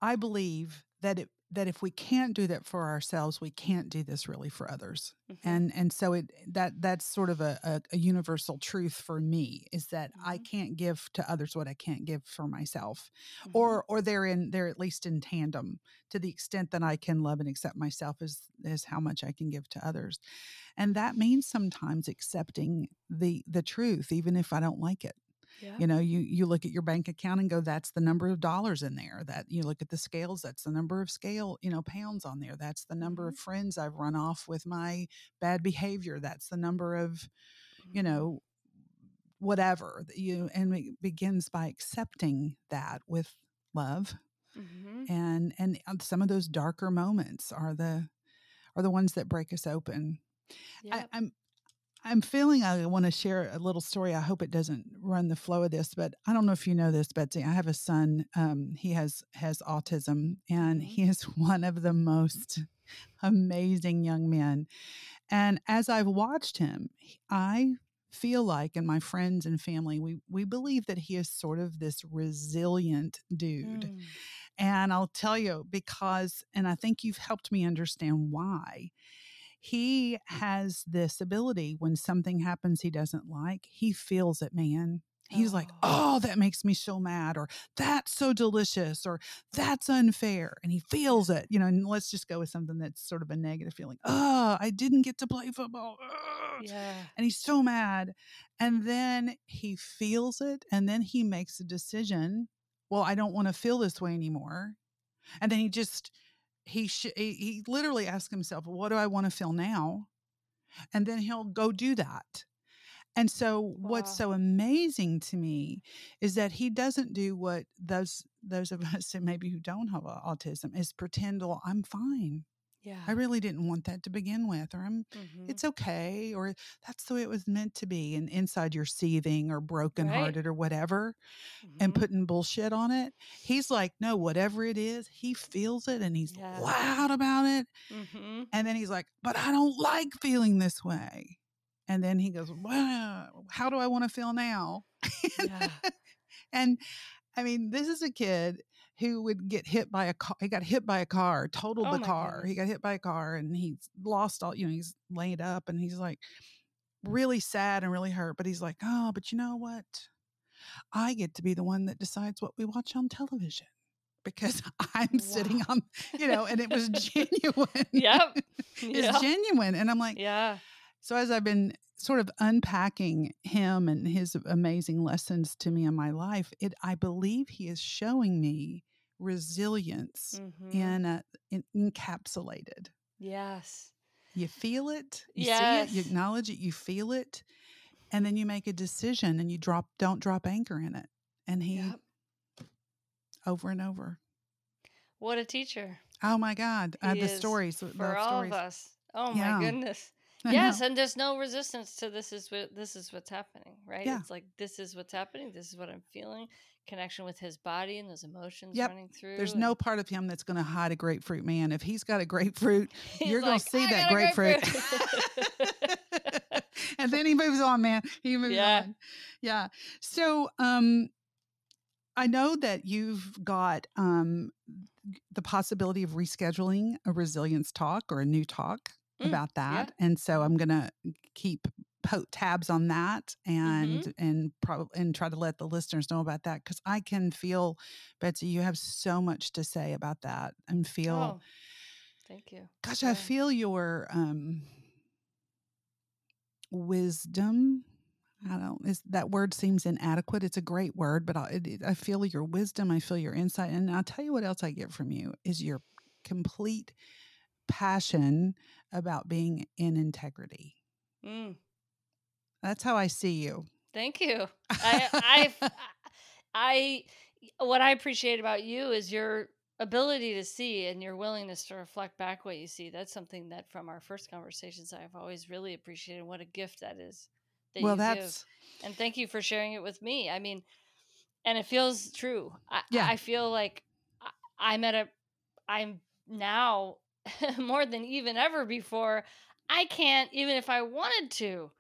I believe that it that if we can't do that for ourselves we can't do this really for others mm-hmm. and and so it that that's sort of a, a, a universal truth for me is that mm-hmm. i can't give to others what i can't give for myself mm-hmm. or or they're in they're at least in tandem to the extent that i can love and accept myself is is how much i can give to others and that means sometimes accepting the the truth even if i don't like it yeah. You know, you you look at your bank account and go, that's the number of dollars in there. That you look at the scales, that's the number of scale, you know, pounds on there. That's the number mm-hmm. of friends I've run off with my bad behavior. That's the number of, you mm-hmm. know, whatever. That you and it begins by accepting that with love. Mm-hmm. And and uh, some of those darker moments are the are the ones that break us open. Yep. I, I'm I'm feeling I want to share a little story. I hope it doesn't run the flow of this, but I don't know if you know this, Betsy. I have a son. Um, he has has autism, and mm-hmm. he is [laughs] one of the most amazing young men. And as I've watched him, I feel like, and my friends and family, we we believe that he is sort of this resilient dude. Mm. And I'll tell you because, and I think you've helped me understand why he has this ability when something happens he doesn't like, he feels it, man. He's oh. like, oh, that makes me so mad, or that's so delicious, or that's unfair. And he feels it, you know. And let's just go with something that's sort of a negative feeling. Oh, I didn't get to play football. Yeah. And he's so mad. And then he feels it, and then he makes a decision. Well, I don't want to feel this way anymore. And then he just he sh- he literally asks himself, "What do I want to feel now?" And then he'll go do that. And so wow. what's so amazing to me is that he doesn't do what those those of [laughs] us that maybe who don't have autism is pretend, "Well, I'm fine." Yeah. I really didn't want that to begin with, or I'm, mm-hmm. it's okay, or that's the way it was meant to be. And inside you're seething or brokenhearted right. or whatever mm-hmm. and putting bullshit on it. He's like, no, whatever it is, he feels it and he's yeah. loud about it. Mm-hmm. And then he's like, but I don't like feeling this way. And then he goes, well, how do I want to feel now? [laughs] yeah. [laughs] and I mean, this is a kid who would get hit by a car. He got hit by a car, totaled oh the car. Goodness. He got hit by a car and he's lost all, you know, he's laid up and he's like really sad and really hurt. But he's like, oh, but you know what? I get to be the one that decides what we watch on television because [laughs] I'm wow. sitting on, you know, and it was [laughs] genuine. yep. [laughs] it's yeah. genuine. And I'm like, yeah. So, as I've been sort of unpacking him and his amazing lessons to me in my life, it I believe he is showing me resilience mm-hmm. in, a, in encapsulated. Yes. You feel it, you yes. see it, you acknowledge it, you feel it, and then you make a decision and you drop don't drop anchor in it. And he yep. over and over. What a teacher. Oh my God. Uh, the stories. For the all stories. of us. Oh yeah. my goodness. [laughs] I yes, know. and there's no resistance to this is what this is what's happening, right? Yeah. It's like this is what's happening, this is what I'm feeling. Connection with his body and those emotions yep. running through. There's and... no part of him that's going to hide a grapefruit man. If he's got a grapefruit, [laughs] you're like, going to see that grapefruit. grapefruit. [laughs] and then he moves on, man. He moves yeah. on. Yeah. So, um, I know that you've got um, the possibility of rescheduling a resilience talk or a new talk mm, about that, yeah. and so I'm going to keep tabs on that and mm-hmm. and probably and try to let the listeners know about that because I can feel, Betsy, you have so much to say about that and feel. Oh, thank you. Gosh, yeah. I feel your um, wisdom I don't. Is that word seems inadequate? It's a great word, but I, it, I feel your wisdom. I feel your insight, and I'll tell you what else I get from you is your complete passion about being in integrity. Mm. That's how I see you. Thank you. I, [laughs] I, I, what I appreciate about you is your ability to see and your willingness to reflect back what you see. That's something that from our first conversations I've always really appreciated. What a gift that is that well, that's... give. And thank you for sharing it with me. I mean, and it feels true. I, yeah. I feel like I'm at a, I'm now [laughs] more than even ever before. I can't, even if I wanted to,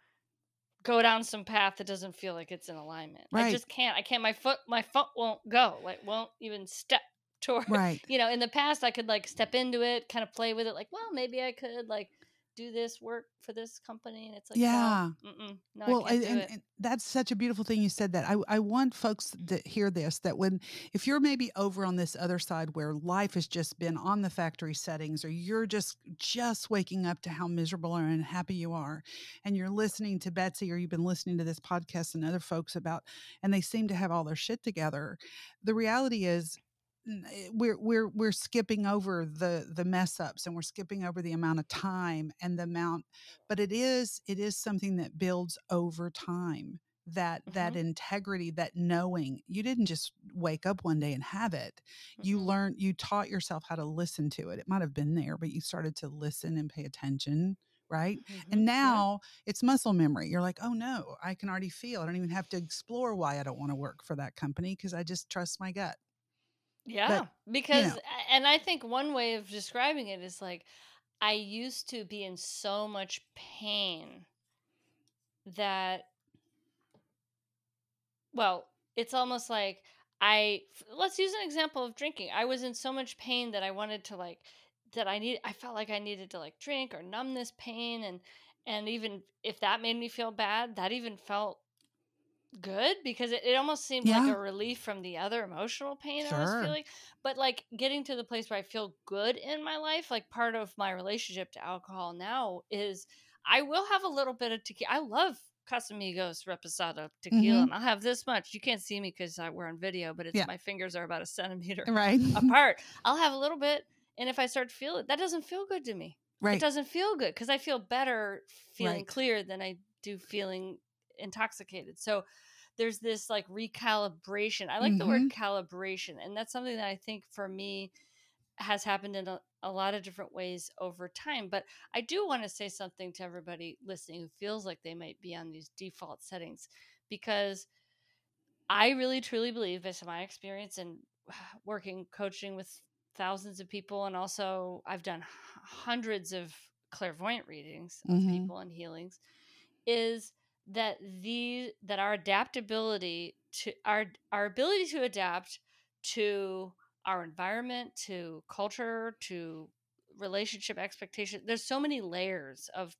go down some path that doesn't feel like it's in alignment. Right. I just can't. I can't. My foot, my foot won't go. Like, won't even step [laughs] toward. Right. You know, in the past, I could like step into it, kind of play with it. Like, well, maybe I could like do this work for this company and it's like yeah. no, no, well and, and, that's such a beautiful thing you said that I, I want folks to hear this that when if you're maybe over on this other side where life has just been on the factory settings or you're just just waking up to how miserable or unhappy you are and you're listening to betsy or you've been listening to this podcast and other folks about and they seem to have all their shit together the reality is we're we're we're skipping over the the mess ups and we're skipping over the amount of time and the amount but it is it is something that builds over time that mm-hmm. that integrity that knowing you didn't just wake up one day and have it mm-hmm. you learned you taught yourself how to listen to it it might have been there but you started to listen and pay attention right mm-hmm. and now yeah. it's muscle memory you're like oh no i can already feel i don't even have to explore why i don't want to work for that company because i just trust my gut yeah, but, because you know. and I think one way of describing it is like I used to be in so much pain that well, it's almost like I let's use an example of drinking. I was in so much pain that I wanted to like that I need I felt like I needed to like drink or numb this pain and and even if that made me feel bad, that even felt good because it, it almost seemed yeah. like a relief from the other emotional pain sure. I was feeling. But like getting to the place where I feel good in my life, like part of my relationship to alcohol now is I will have a little bit of tequila. I love Casamigos Reposado tequila, mm-hmm. and I'll have this much. You can't see me because we're on video, but it's yeah. my fingers are about a centimeter right [laughs] apart. I'll have a little bit, and if I start to feel it, that doesn't feel good to me. Right, it doesn't feel good because I feel better feeling right. clear than I do feeling intoxicated. So there's this like recalibration. I like mm-hmm. the word mm-hmm. calibration, and that's something that I think for me has happened in a, a lot of different ways over time. But I do want to say something to everybody listening who feels like they might be on these default settings because I really truly believe, based on my experience and [sighs] working coaching with thousands of people, and also I've done hundreds of clairvoyant readings of mm-hmm. people and healings, is that these that our adaptability to our our ability to adapt to our environment to culture to relationship expectation there's so many layers of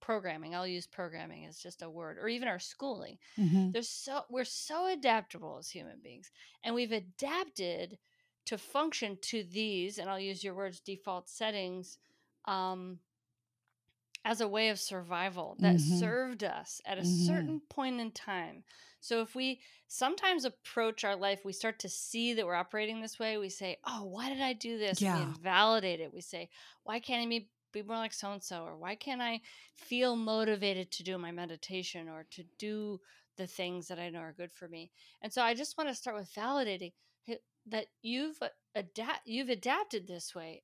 programming i'll use programming as just a word or even our schooling mm-hmm. there's so we're so adaptable as human beings and we've adapted to function to these and i'll use your words default settings um, as a way of survival that mm-hmm. served us at a mm-hmm. certain point in time. So if we sometimes approach our life, we start to see that we're operating this way. We say, "Oh, why did I do this?" Yeah. we invalidate it. We say, "Why can't I be be more like so and so?" Or "Why can't I feel motivated to do my meditation or to do the things that I know are good for me?" And so I just want to start with validating that you've adapt you've adapted this way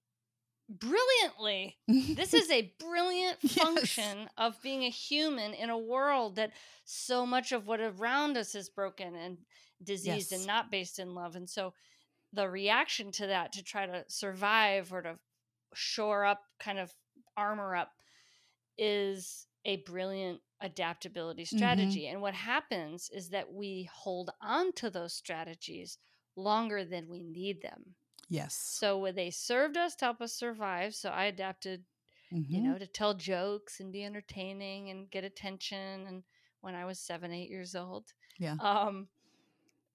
brilliantly. this is a brilliant [laughs] function yes. of being a human in a world that so much of what around us is broken and diseased yes. and not based in love. And so the reaction to that to try to survive or to shore up, kind of armor up, is a brilliant adaptability mm-hmm. strategy. Mm-hmm. And what happens is that we hold on to those strategies longer than we need them. Yes. So when they served us to help us survive, so I adapted, mm-hmm. you know, to tell jokes and be entertaining and get attention. And when I was seven, eight years old, yeah. Um,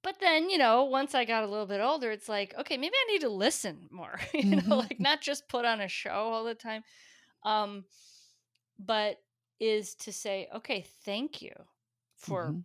but then you know, once I got a little bit older, it's like, okay, maybe I need to listen more. [laughs] you mm-hmm. know, like not just put on a show all the time, um, but is to say, okay, thank you for mm-hmm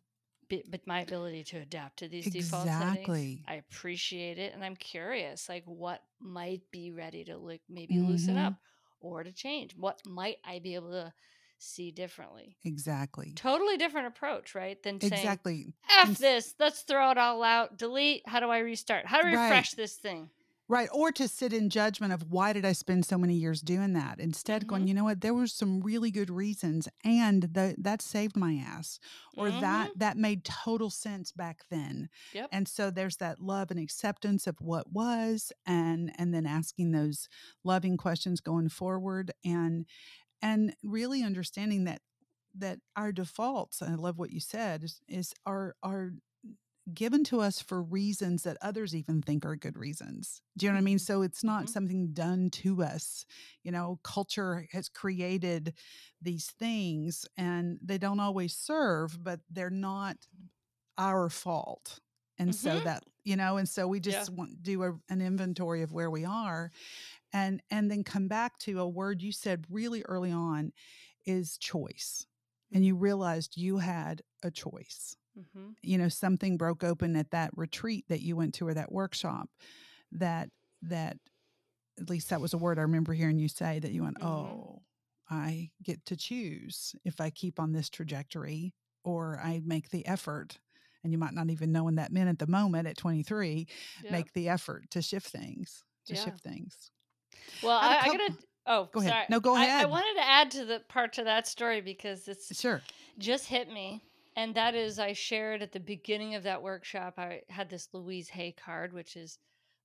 but my ability to adapt to these default settings. I appreciate it, and I'm curious, like what might be ready to like maybe mm-hmm. loosen up or to change. What might I be able to see differently? Exactly. Totally different approach, right? Than saying, exactly. F this, let's throw it all out, delete. How do I restart? How do I refresh right. this thing? Right. Or to sit in judgment of why did I spend so many years doing that? Instead, mm-hmm. going, you know what, there were some really good reasons and that saved my ass. Or mm-hmm. that that made total sense back then. Yep. And so there's that love and acceptance of what was and and then asking those loving questions going forward and and really understanding that that our defaults, I love what you said, is, is our our given to us for reasons that others even think are good reasons. Do you know what I mean? Mm-hmm. So it's not mm-hmm. something done to us. You know, culture has created these things and they don't always serve, but they're not our fault. And mm-hmm. so that, you know, and so we just yeah. want do a, an inventory of where we are and and then come back to a word you said really early on is choice. And mm-hmm. you realized you had a choice Mm-hmm. You know, something broke open at that retreat that you went to or that workshop that that at least that was a word I remember hearing you say that you went, mm-hmm. "Oh, I get to choose if I keep on this trajectory or I make the effort." And you might not even know in that minute at the moment at 23, make the effort to shift things, to yeah. shift things. Well, I, I, gotta. Oh, go sorry. ahead. No, go ahead. I, I, wanted to add to the part to that story because it's sure just hit me and that is I shared at the beginning of that workshop. I had this Louise Hay card, which is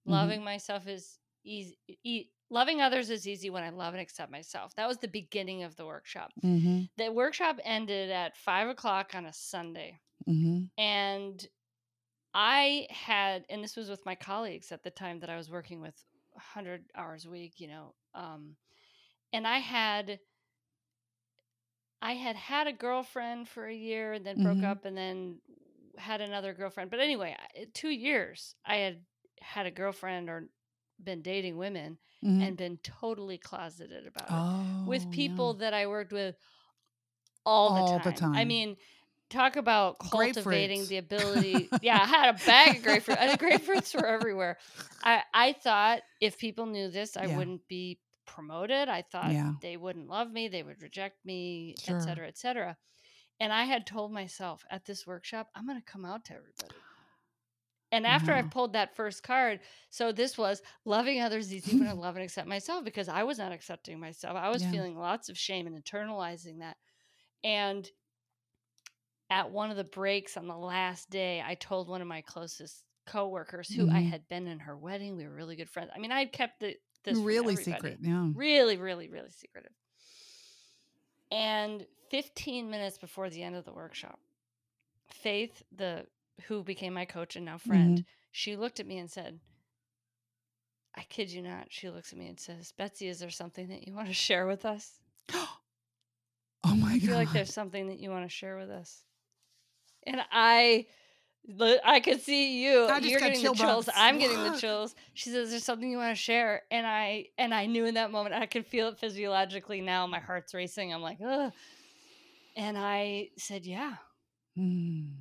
mm-hmm. loving myself is easy. E- loving others is easy when I love and accept myself. That was the beginning of the workshop. Mm-hmm. The workshop ended at five o'clock on a Sunday, mm-hmm. and I had, and this was with my colleagues at the time that I was working with, hundred hours a week. You know, um, and I had I had had a girlfriend for a year and then mm-hmm. broke up and then had another girlfriend. But anyway, two years I had had a girlfriend or been dating women mm-hmm. and been totally closeted about oh, it with oh, people yeah. that I worked with all, all the, time. the, time. I mean, talk about cultivating the ability. [laughs] yeah, I had a bag of grapefruit. I had grapefruits were everywhere. I I thought if people knew this, I yeah. wouldn't be promoted. I thought yeah. they wouldn't love me, they would reject me, sure. et cetera, et cetera. And I had told myself at this workshop, I'm going to come out to everybody. And after I pulled that first card, so this was loving others easy when I love and accept myself because I was not accepting myself. I was yeah. feeling lots of shame and internalizing that. And at one of the breaks on the last day, I told one of my closest coworkers who mm-hmm. I had been in her wedding. We were really good friends. I mean, I had kept the this really secret, yeah. Really, really, really secretive. And 15 minutes before the end of the workshop, Faith, the who became my coach and now friend, mm-hmm. she looked at me and said, I kid you not. She looks at me and says, Betsy, is there something that you want to share with us? [gasps] oh my God. I feel like there's something that you want to share with us. And I I could see you. You're getting the chills. I'm getting the [gasps] chills. She says, "There's something you want to share," and I and I knew in that moment I could feel it physiologically. Now my heart's racing. I'm like, ugh. And I said, "Yeah." Mm.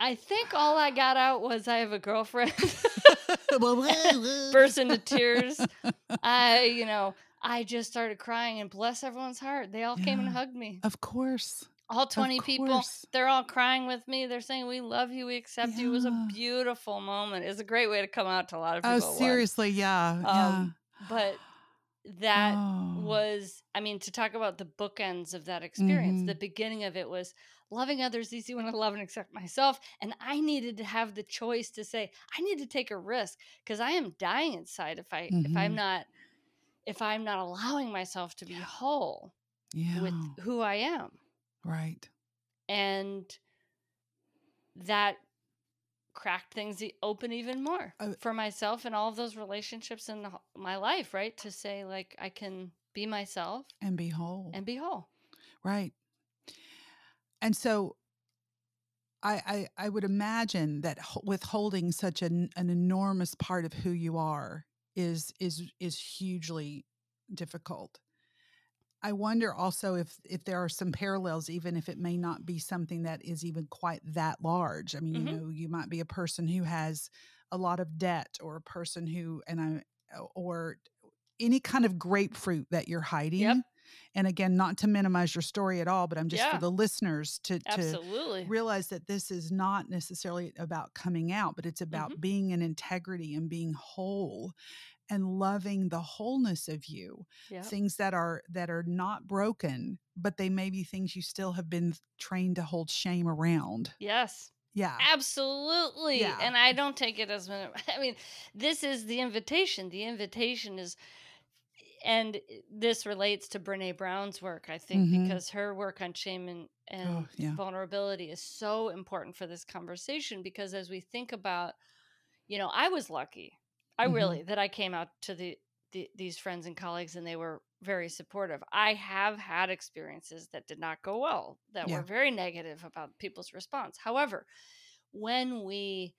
I think all I got out was I have a girlfriend. [laughs] Burst into tears. [laughs] I, you know, I just started crying and bless everyone's heart. They all yeah, came and hugged me. Of course. All 20 people, they're all crying with me. They're saying, We love you. We accept yeah. you. It was a beautiful moment. It's a great way to come out to a lot of oh, people. Oh, seriously. Yeah. Um, yeah. But that oh. was, I mean, to talk about the bookends of that experience, mm-hmm. the beginning of it was loving others easy when I love and accept myself. And I needed to have the choice to say, I need to take a risk because I am dying inside if I, mm-hmm. if I'm mm-hmm. not, if I'm not allowing myself to be whole yeah. with who I am. Right. And that cracked things open even more uh, for myself and all of those relationships in my life, right? To say, like, I can be myself and be whole. And be whole. Right. And so I, I, I would imagine that withholding such an, an enormous part of who you are is is is hugely difficult. I wonder also if if there are some parallels, even if it may not be something that is even quite that large. I mean, mm-hmm. you know, you might be a person who has a lot of debt, or a person who and I or any kind of grapefruit that you're hiding. Yep. And again, not to minimize your story at all, but I'm just yeah. for the listeners to, to realize that this is not necessarily about coming out, but it's about mm-hmm. being in integrity and being whole and loving the wholeness of you yep. things that are that are not broken but they may be things you still have been trained to hold shame around yes yeah absolutely yeah. and i don't take it as [laughs] i mean this is the invitation the invitation is and this relates to Brene Brown's work, I think, mm-hmm. because her work on shame and, and oh, yeah. vulnerability is so important for this conversation. Because as we think about, you know, I was lucky. I mm-hmm. really that I came out to the, the these friends and colleagues and they were very supportive. I have had experiences that did not go well, that yeah. were very negative about people's response. However, when we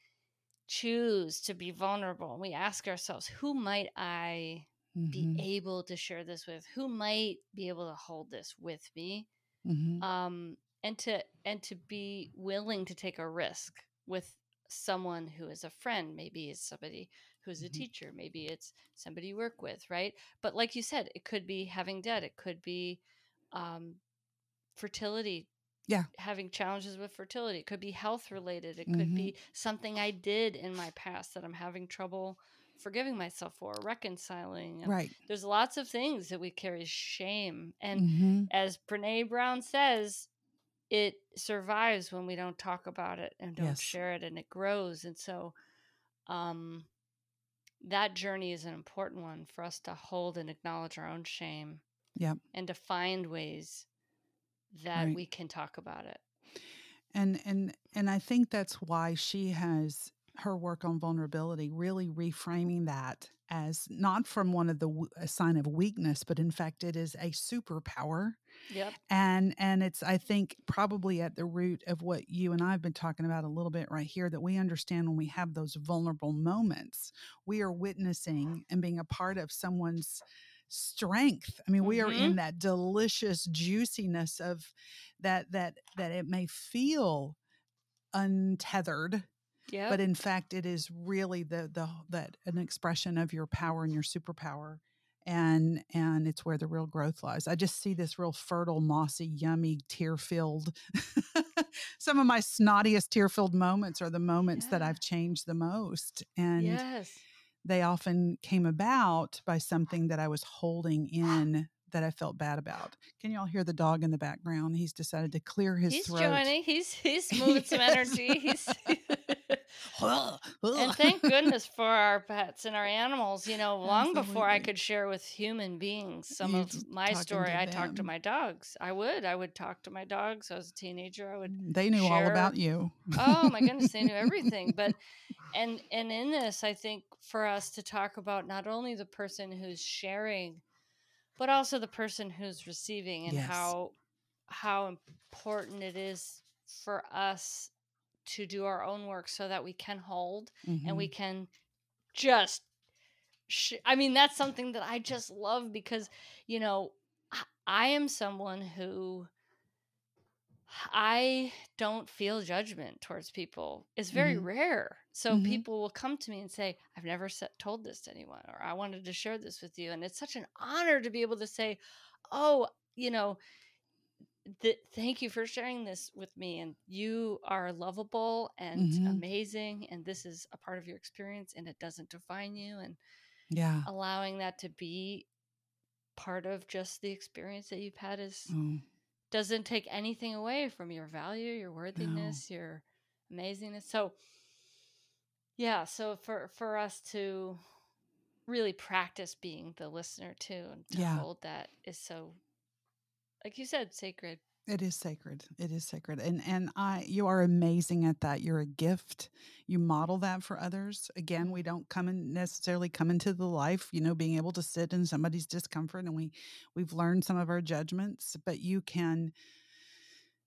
choose to be vulnerable, we ask ourselves, who might I mm-hmm. be able to share this with? Who might be able to hold this with me? Mm-hmm. Um, and to and to be willing to take a risk with someone who is a friend, maybe is somebody who's a mm-hmm. teacher, maybe it's somebody you work with, right? But like you said, it could be having debt, it could be um, fertility. Yeah. Having challenges with fertility. It could be health related. It could mm-hmm. be something I did in my past that I'm having trouble forgiving myself for, reconciling. And right. There's lots of things that we carry shame. And mm-hmm. as Brene Brown says, it survives when we don't talk about it and don't yes. share it and it grows. And so um that journey is an important one for us to hold and acknowledge our own shame. Yeah. And to find ways that right. we can talk about it. And and and I think that's why she has her work on vulnerability really reframing that as not from one of the a sign of weakness but in fact it is a superpower. Yep. And and it's i think probably at the root of what you and i've been talking about a little bit right here that we understand when we have those vulnerable moments we are witnessing and being a part of someone's strength. I mean we mm-hmm. are in that delicious juiciness of that that that it may feel untethered yeah. But in fact, it is really the the that an expression of your power and your superpower. And and it's where the real growth lies. I just see this real fertile, mossy, yummy, tear filled. [laughs] Some of my snottiest tear filled moments are the moments yeah. that I've changed the most. And yes. they often came about by something that I was holding ah. in that I felt bad about. Can y'all hear the dog in the background? He's decided to clear his he's throat. joining. He's he's [laughs] moving some energy. He's and thank [laughs] goodness for our pets and our animals. You know, long Absolutely. before I could share with human beings some you of my story, I talked to my dogs. I would. I would talk to my dogs. I was a teenager. I would. Mm, they knew share. all about you. oh my goodness, they knew everything. But [laughs] and and in this, I think for us to talk about not only the person who's sharing but also the person who's receiving and yes. how how important it is for us to do our own work so that we can hold mm-hmm. and we mm-hmm. can just sh- I mean that's something that I just love because you know I am someone who I don't feel judgment towards people. It's very mm-hmm. rare. So mm-hmm. people will come to me and say, I've never set, told this to anyone, or I wanted to share this with you. And it's such an honor to be able to say, Oh, you know, th- thank you for sharing this with me. And you are lovable and mm-hmm. amazing. And this is a part of your experience and it doesn't define you. And yeah, allowing that to be part of just the experience that you've had is. Mm doesn't take anything away from your value, your worthiness, no. your amazingness. So yeah, so for for us to really practice being the listener too and to yeah. hold that is so like you said sacred it is sacred. It is sacred. And and I you are amazing at that. You're a gift. You model that for others. Again, we don't come and necessarily come into the life, you know, being able to sit in somebody's discomfort and we we've learned some of our judgments, but you can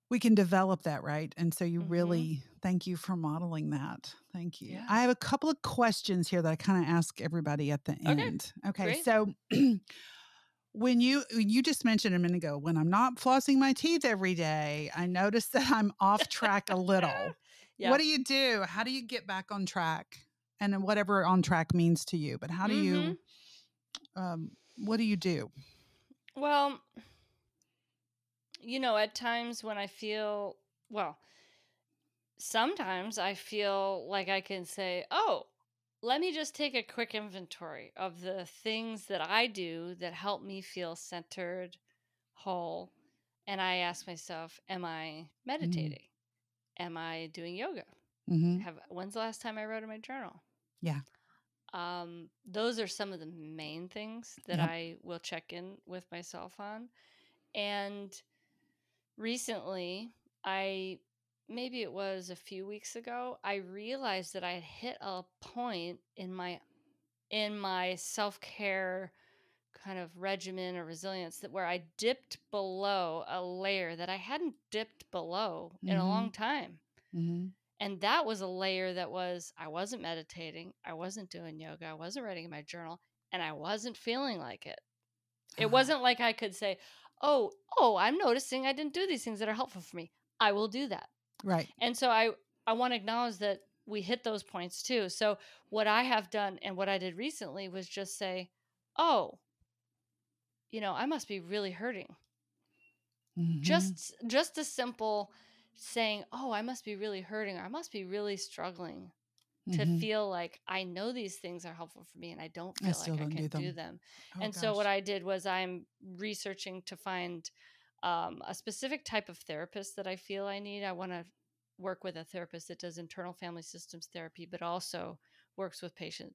we can develop that, right? And so you mm-hmm. really thank you for modeling that. Thank you. Yeah. I have a couple of questions here that I kind of ask everybody at the okay. end. Okay. Great. So [clears throat] when you you just mentioned a minute ago when i'm not flossing my teeth every day i notice [laughs] that i'm off track a little [laughs] yeah. what do you do how do you get back on track and whatever on track means to you but how do mm-hmm. you um, what do you do well you know at times when i feel well sometimes i feel like i can say oh let me just take a quick inventory of the things that I do that help me feel centered, whole. And I ask myself, am I mm-hmm. meditating? Mm-hmm. Am I doing yoga? Mm-hmm. Have when's the last time I wrote in my journal? Yeah. Um, those are some of the main things that yep. I will check in with myself on. And recently, I maybe it was a few weeks ago, I realized that I had hit a point in my in my self-care kind of regimen or resilience that where I dipped below a layer that I hadn't dipped below mm-hmm. in a long mm-hmm. time. Mm-hmm. And that was a layer that was I wasn't meditating, I wasn't doing yoga, I wasn't writing in my journal, and I wasn't feeling like it. It uh-huh. wasn't like I could say, "Oh, oh, I'm noticing I didn't do these things that are helpful for me. I will do that." Right. And so I I want to acknowledge that we hit those points too. So what I have done and what I did recently was just say, "Oh, you know, I must be really hurting." Mm-hmm. Just just a simple saying, "Oh, I must be really hurting. Or I must be really struggling." Mm-hmm. To feel like I know these things are helpful for me and I don't feel I like I can do them. Do them. Oh, and gosh. so what I did was I'm researching to find um, a specific type of therapist that I feel I need. I want to work with a therapist that does internal family systems therapy, but also works with patients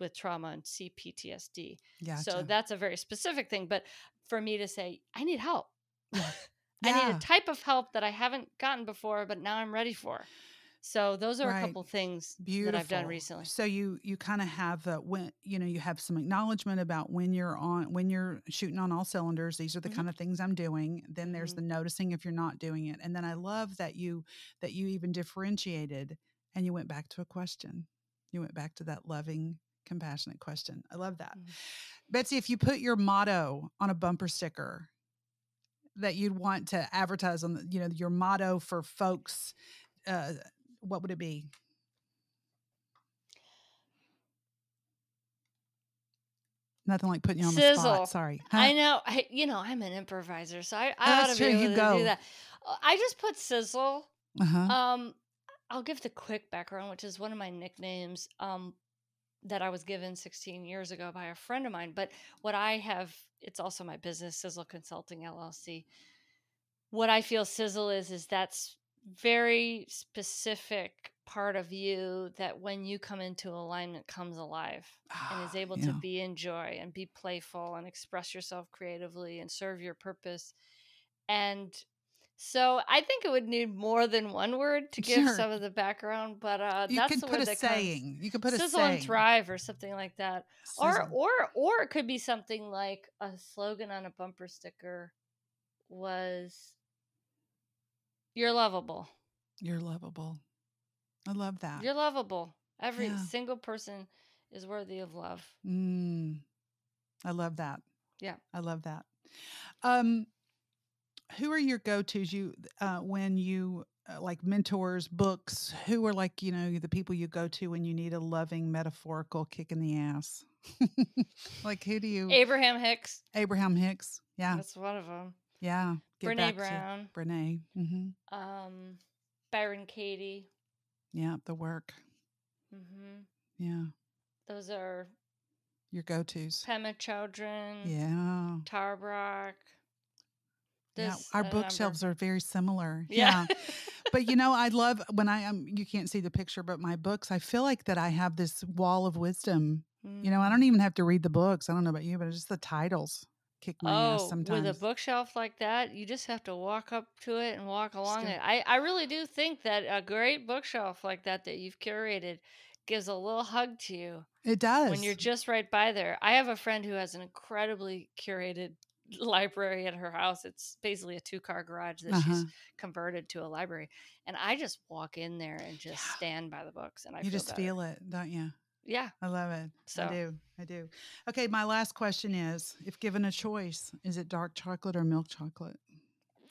with trauma and CPTSD. Gotcha. So that's a very specific thing. But for me to say, I need help. Yeah. [laughs] I need a type of help that I haven't gotten before, but now I'm ready for. So those are right. a couple things Beautiful. that I've done recently. So you you kind of have the when you know you have some acknowledgement about when you're on when you're shooting on all cylinders. These are the mm-hmm. kind of things I'm doing. Then there's mm-hmm. the noticing if you're not doing it, and then I love that you that you even differentiated and you went back to a question. You went back to that loving, compassionate question. I love that, mm-hmm. Betsy. If you put your motto on a bumper sticker that you'd want to advertise on the, you know your motto for folks uh, what would it be? Nothing like putting you on Sizzle. the spot. Sorry. Huh? I know. I, you know, I'm an improviser, so I, I ought to be able you to go. do that. Uh, I just put sizzle. Uh-huh. Um, I'll give the quick background, which is one of my nicknames. Um, that I was given 16 years ago by a friend of mine. But what I have, it's also my business, Sizzle Consulting LLC. What I feel sizzle is, is that's very specific part of you that when you come into alignment comes alive and is ah, able yeah. to be in joy and be playful and express yourself creatively and serve your purpose and so I think it would need more than one word to [laughs] give sure. some of the background, but uh, you that's the put word a that saying. Comes. You could put a sizzle saying. and thrive or something like that, sizzle. or or or it could be something like a slogan on a bumper sticker was you're lovable. You're lovable. I love that. You're lovable. Every yeah. single person is worthy of love. Mm, I love that. Yeah. I love that. Um, who are your go-tos you uh, when you uh, like mentors books who are like you know the people you go to when you need a loving metaphorical kick in the ass [laughs] like who do you abraham hicks abraham hicks yeah that's one of them yeah Get brene brown brene mm-hmm. um byron katie yeah the work mm-hmm. yeah those are your go-to's pema chodron yeah tara brach yeah, our bookshelves are very similar. Yeah. yeah. [laughs] but you know, I love when I am you can't see the picture, but my books, I feel like that I have this wall of wisdom. Mm. You know, I don't mm. even have to read the books. I don't know about you, but it's just the titles kick my oh, ass sometimes. With a bookshelf like that, you just have to walk up to it and walk along it. I, I really do think that a great bookshelf like that that you've curated gives a little hug to you. It does. When you're just right by there. I have a friend who has an incredibly curated [laughs] library at her house. It's basically a two car garage that uh-huh. she's converted to a library. And I just walk in there and just yeah. stand by the books and I you just better. feel it, don't you? Yeah. I love it. So I do. I do. Okay, my last question is if given a choice, is it dark chocolate or milk chocolate?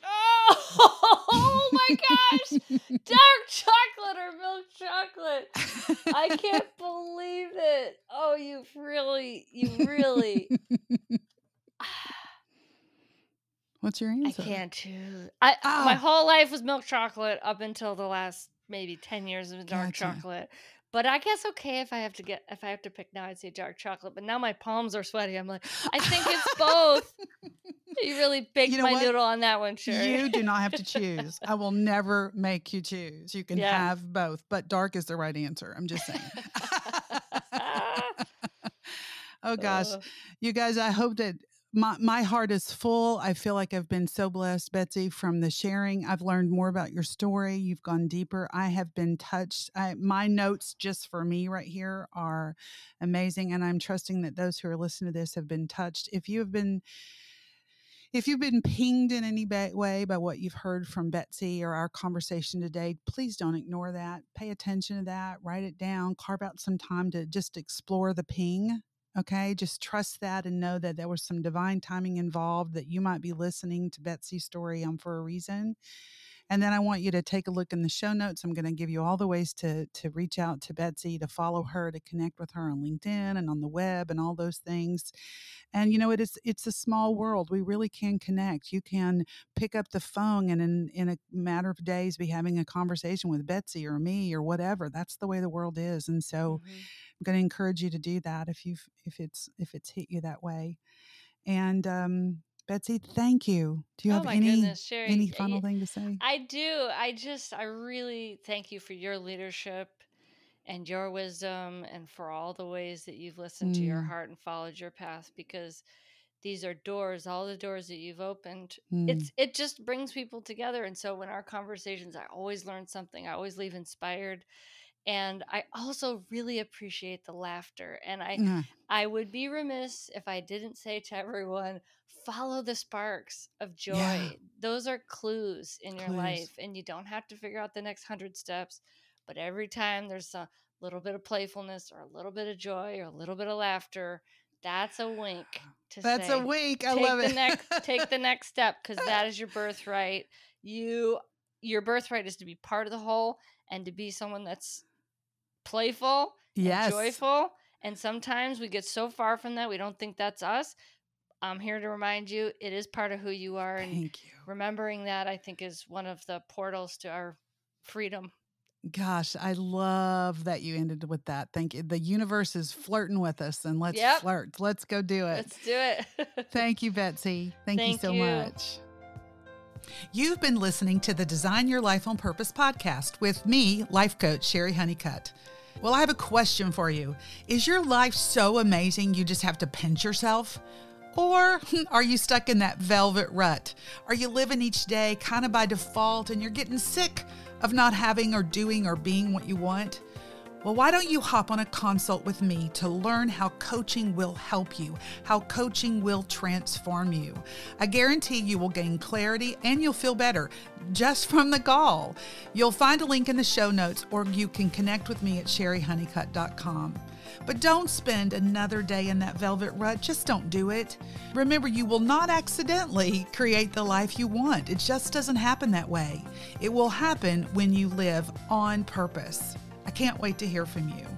Oh, oh my gosh. [laughs] dark chocolate or milk chocolate. I can't [laughs] believe it. Oh, you've really, you really [sighs] What's your answer? I can't choose. I oh. my ah! whole life was milk chocolate up until the last maybe ten years of dark gotcha. chocolate. But I guess okay if I have to get if I have to pick now, I'd say dark chocolate. But now my palms are sweaty. I'm like, I think it's both. [laughs] you really baked you know my what? noodle on that one, sure. You do not have to [laughs] choose. I will never make you choose. You can yeah. have both, but dark is the right answer. I'm just saying. [laughs] oh gosh. You guys, I hope that my, my heart is full. I feel like I've been so blessed, Betsy, from the sharing. I've learned more about your story. You've gone deeper. I have been touched. I, my notes just for me right here are amazing. And I'm trusting that those who are listening to this have been touched. If you have been, if you've been pinged in any way by what you've heard from Betsy or our conversation today, please don't ignore that. Pay attention to that. Write it down. Carve out some time to just explore the ping Okay, just trust that and know that there was some divine timing involved, that you might be listening to Betsy's story on for a reason. And then I want you to take a look in the show notes. I'm going to give you all the ways to to reach out to Betsy, to follow her, to connect with her on LinkedIn and on the web and all those things. And you know, it is it's a small world. We really can connect. You can pick up the phone and in in a matter of days be having a conversation with Betsy or me or whatever. That's the way the world is. And so mm-hmm. I'm going to encourage you to do that if you've if it's if it's hit you that way. And um Betsy, thank you. Do you oh have any goodness, any final thing to say? I do. I just I really thank you for your leadership and your wisdom and for all the ways that you've listened mm. to your mm. heart and followed your path because these are doors all the doors that you've opened mm. it's it just brings people together and so when our conversations i always learn something i always leave inspired and i also really appreciate the laughter and i mm. i would be remiss if i didn't say to everyone follow the sparks of joy yeah. those are clues in clues. your life and you don't have to figure out the next 100 steps but every time there's a little bit of playfulness or a little bit of joy or a little bit of laughter that's a wink [sighs] to that's say, a wink i love it next, take the next step because that [laughs] is your birthright you your birthright is to be part of the whole and to be someone that's playful, yes. joyful. And sometimes we get so far from that, we don't think that's us. I'm here to remind you it is part of who you are. And Thank you. Remembering that, I think, is one of the portals to our freedom. Gosh, I love that you ended with that. Thank you. The universe is flirting with us, and let's yep. flirt. Let's go do it. Let's do it. [laughs] Thank you, Betsy. Thank, Thank you so you. much. You've been listening to the Design Your Life on Purpose podcast with me, life coach Sherry Honeycutt. Well, I have a question for you. Is your life so amazing you just have to pinch yourself? Or [laughs] are you stuck in that velvet rut? Are you living each day kind of by default and you're getting sick of not having or doing or being what you want? Well, why don't you hop on a consult with me to learn how coaching will help you, how coaching will transform you? I guarantee you will gain clarity and you'll feel better just from the gall. You'll find a link in the show notes or you can connect with me at sherryhoneycutt.com. But don't spend another day in that velvet rut. Just don't do it. Remember, you will not accidentally create the life you want. It just doesn't happen that way. It will happen when you live on purpose. Can't wait to hear from you.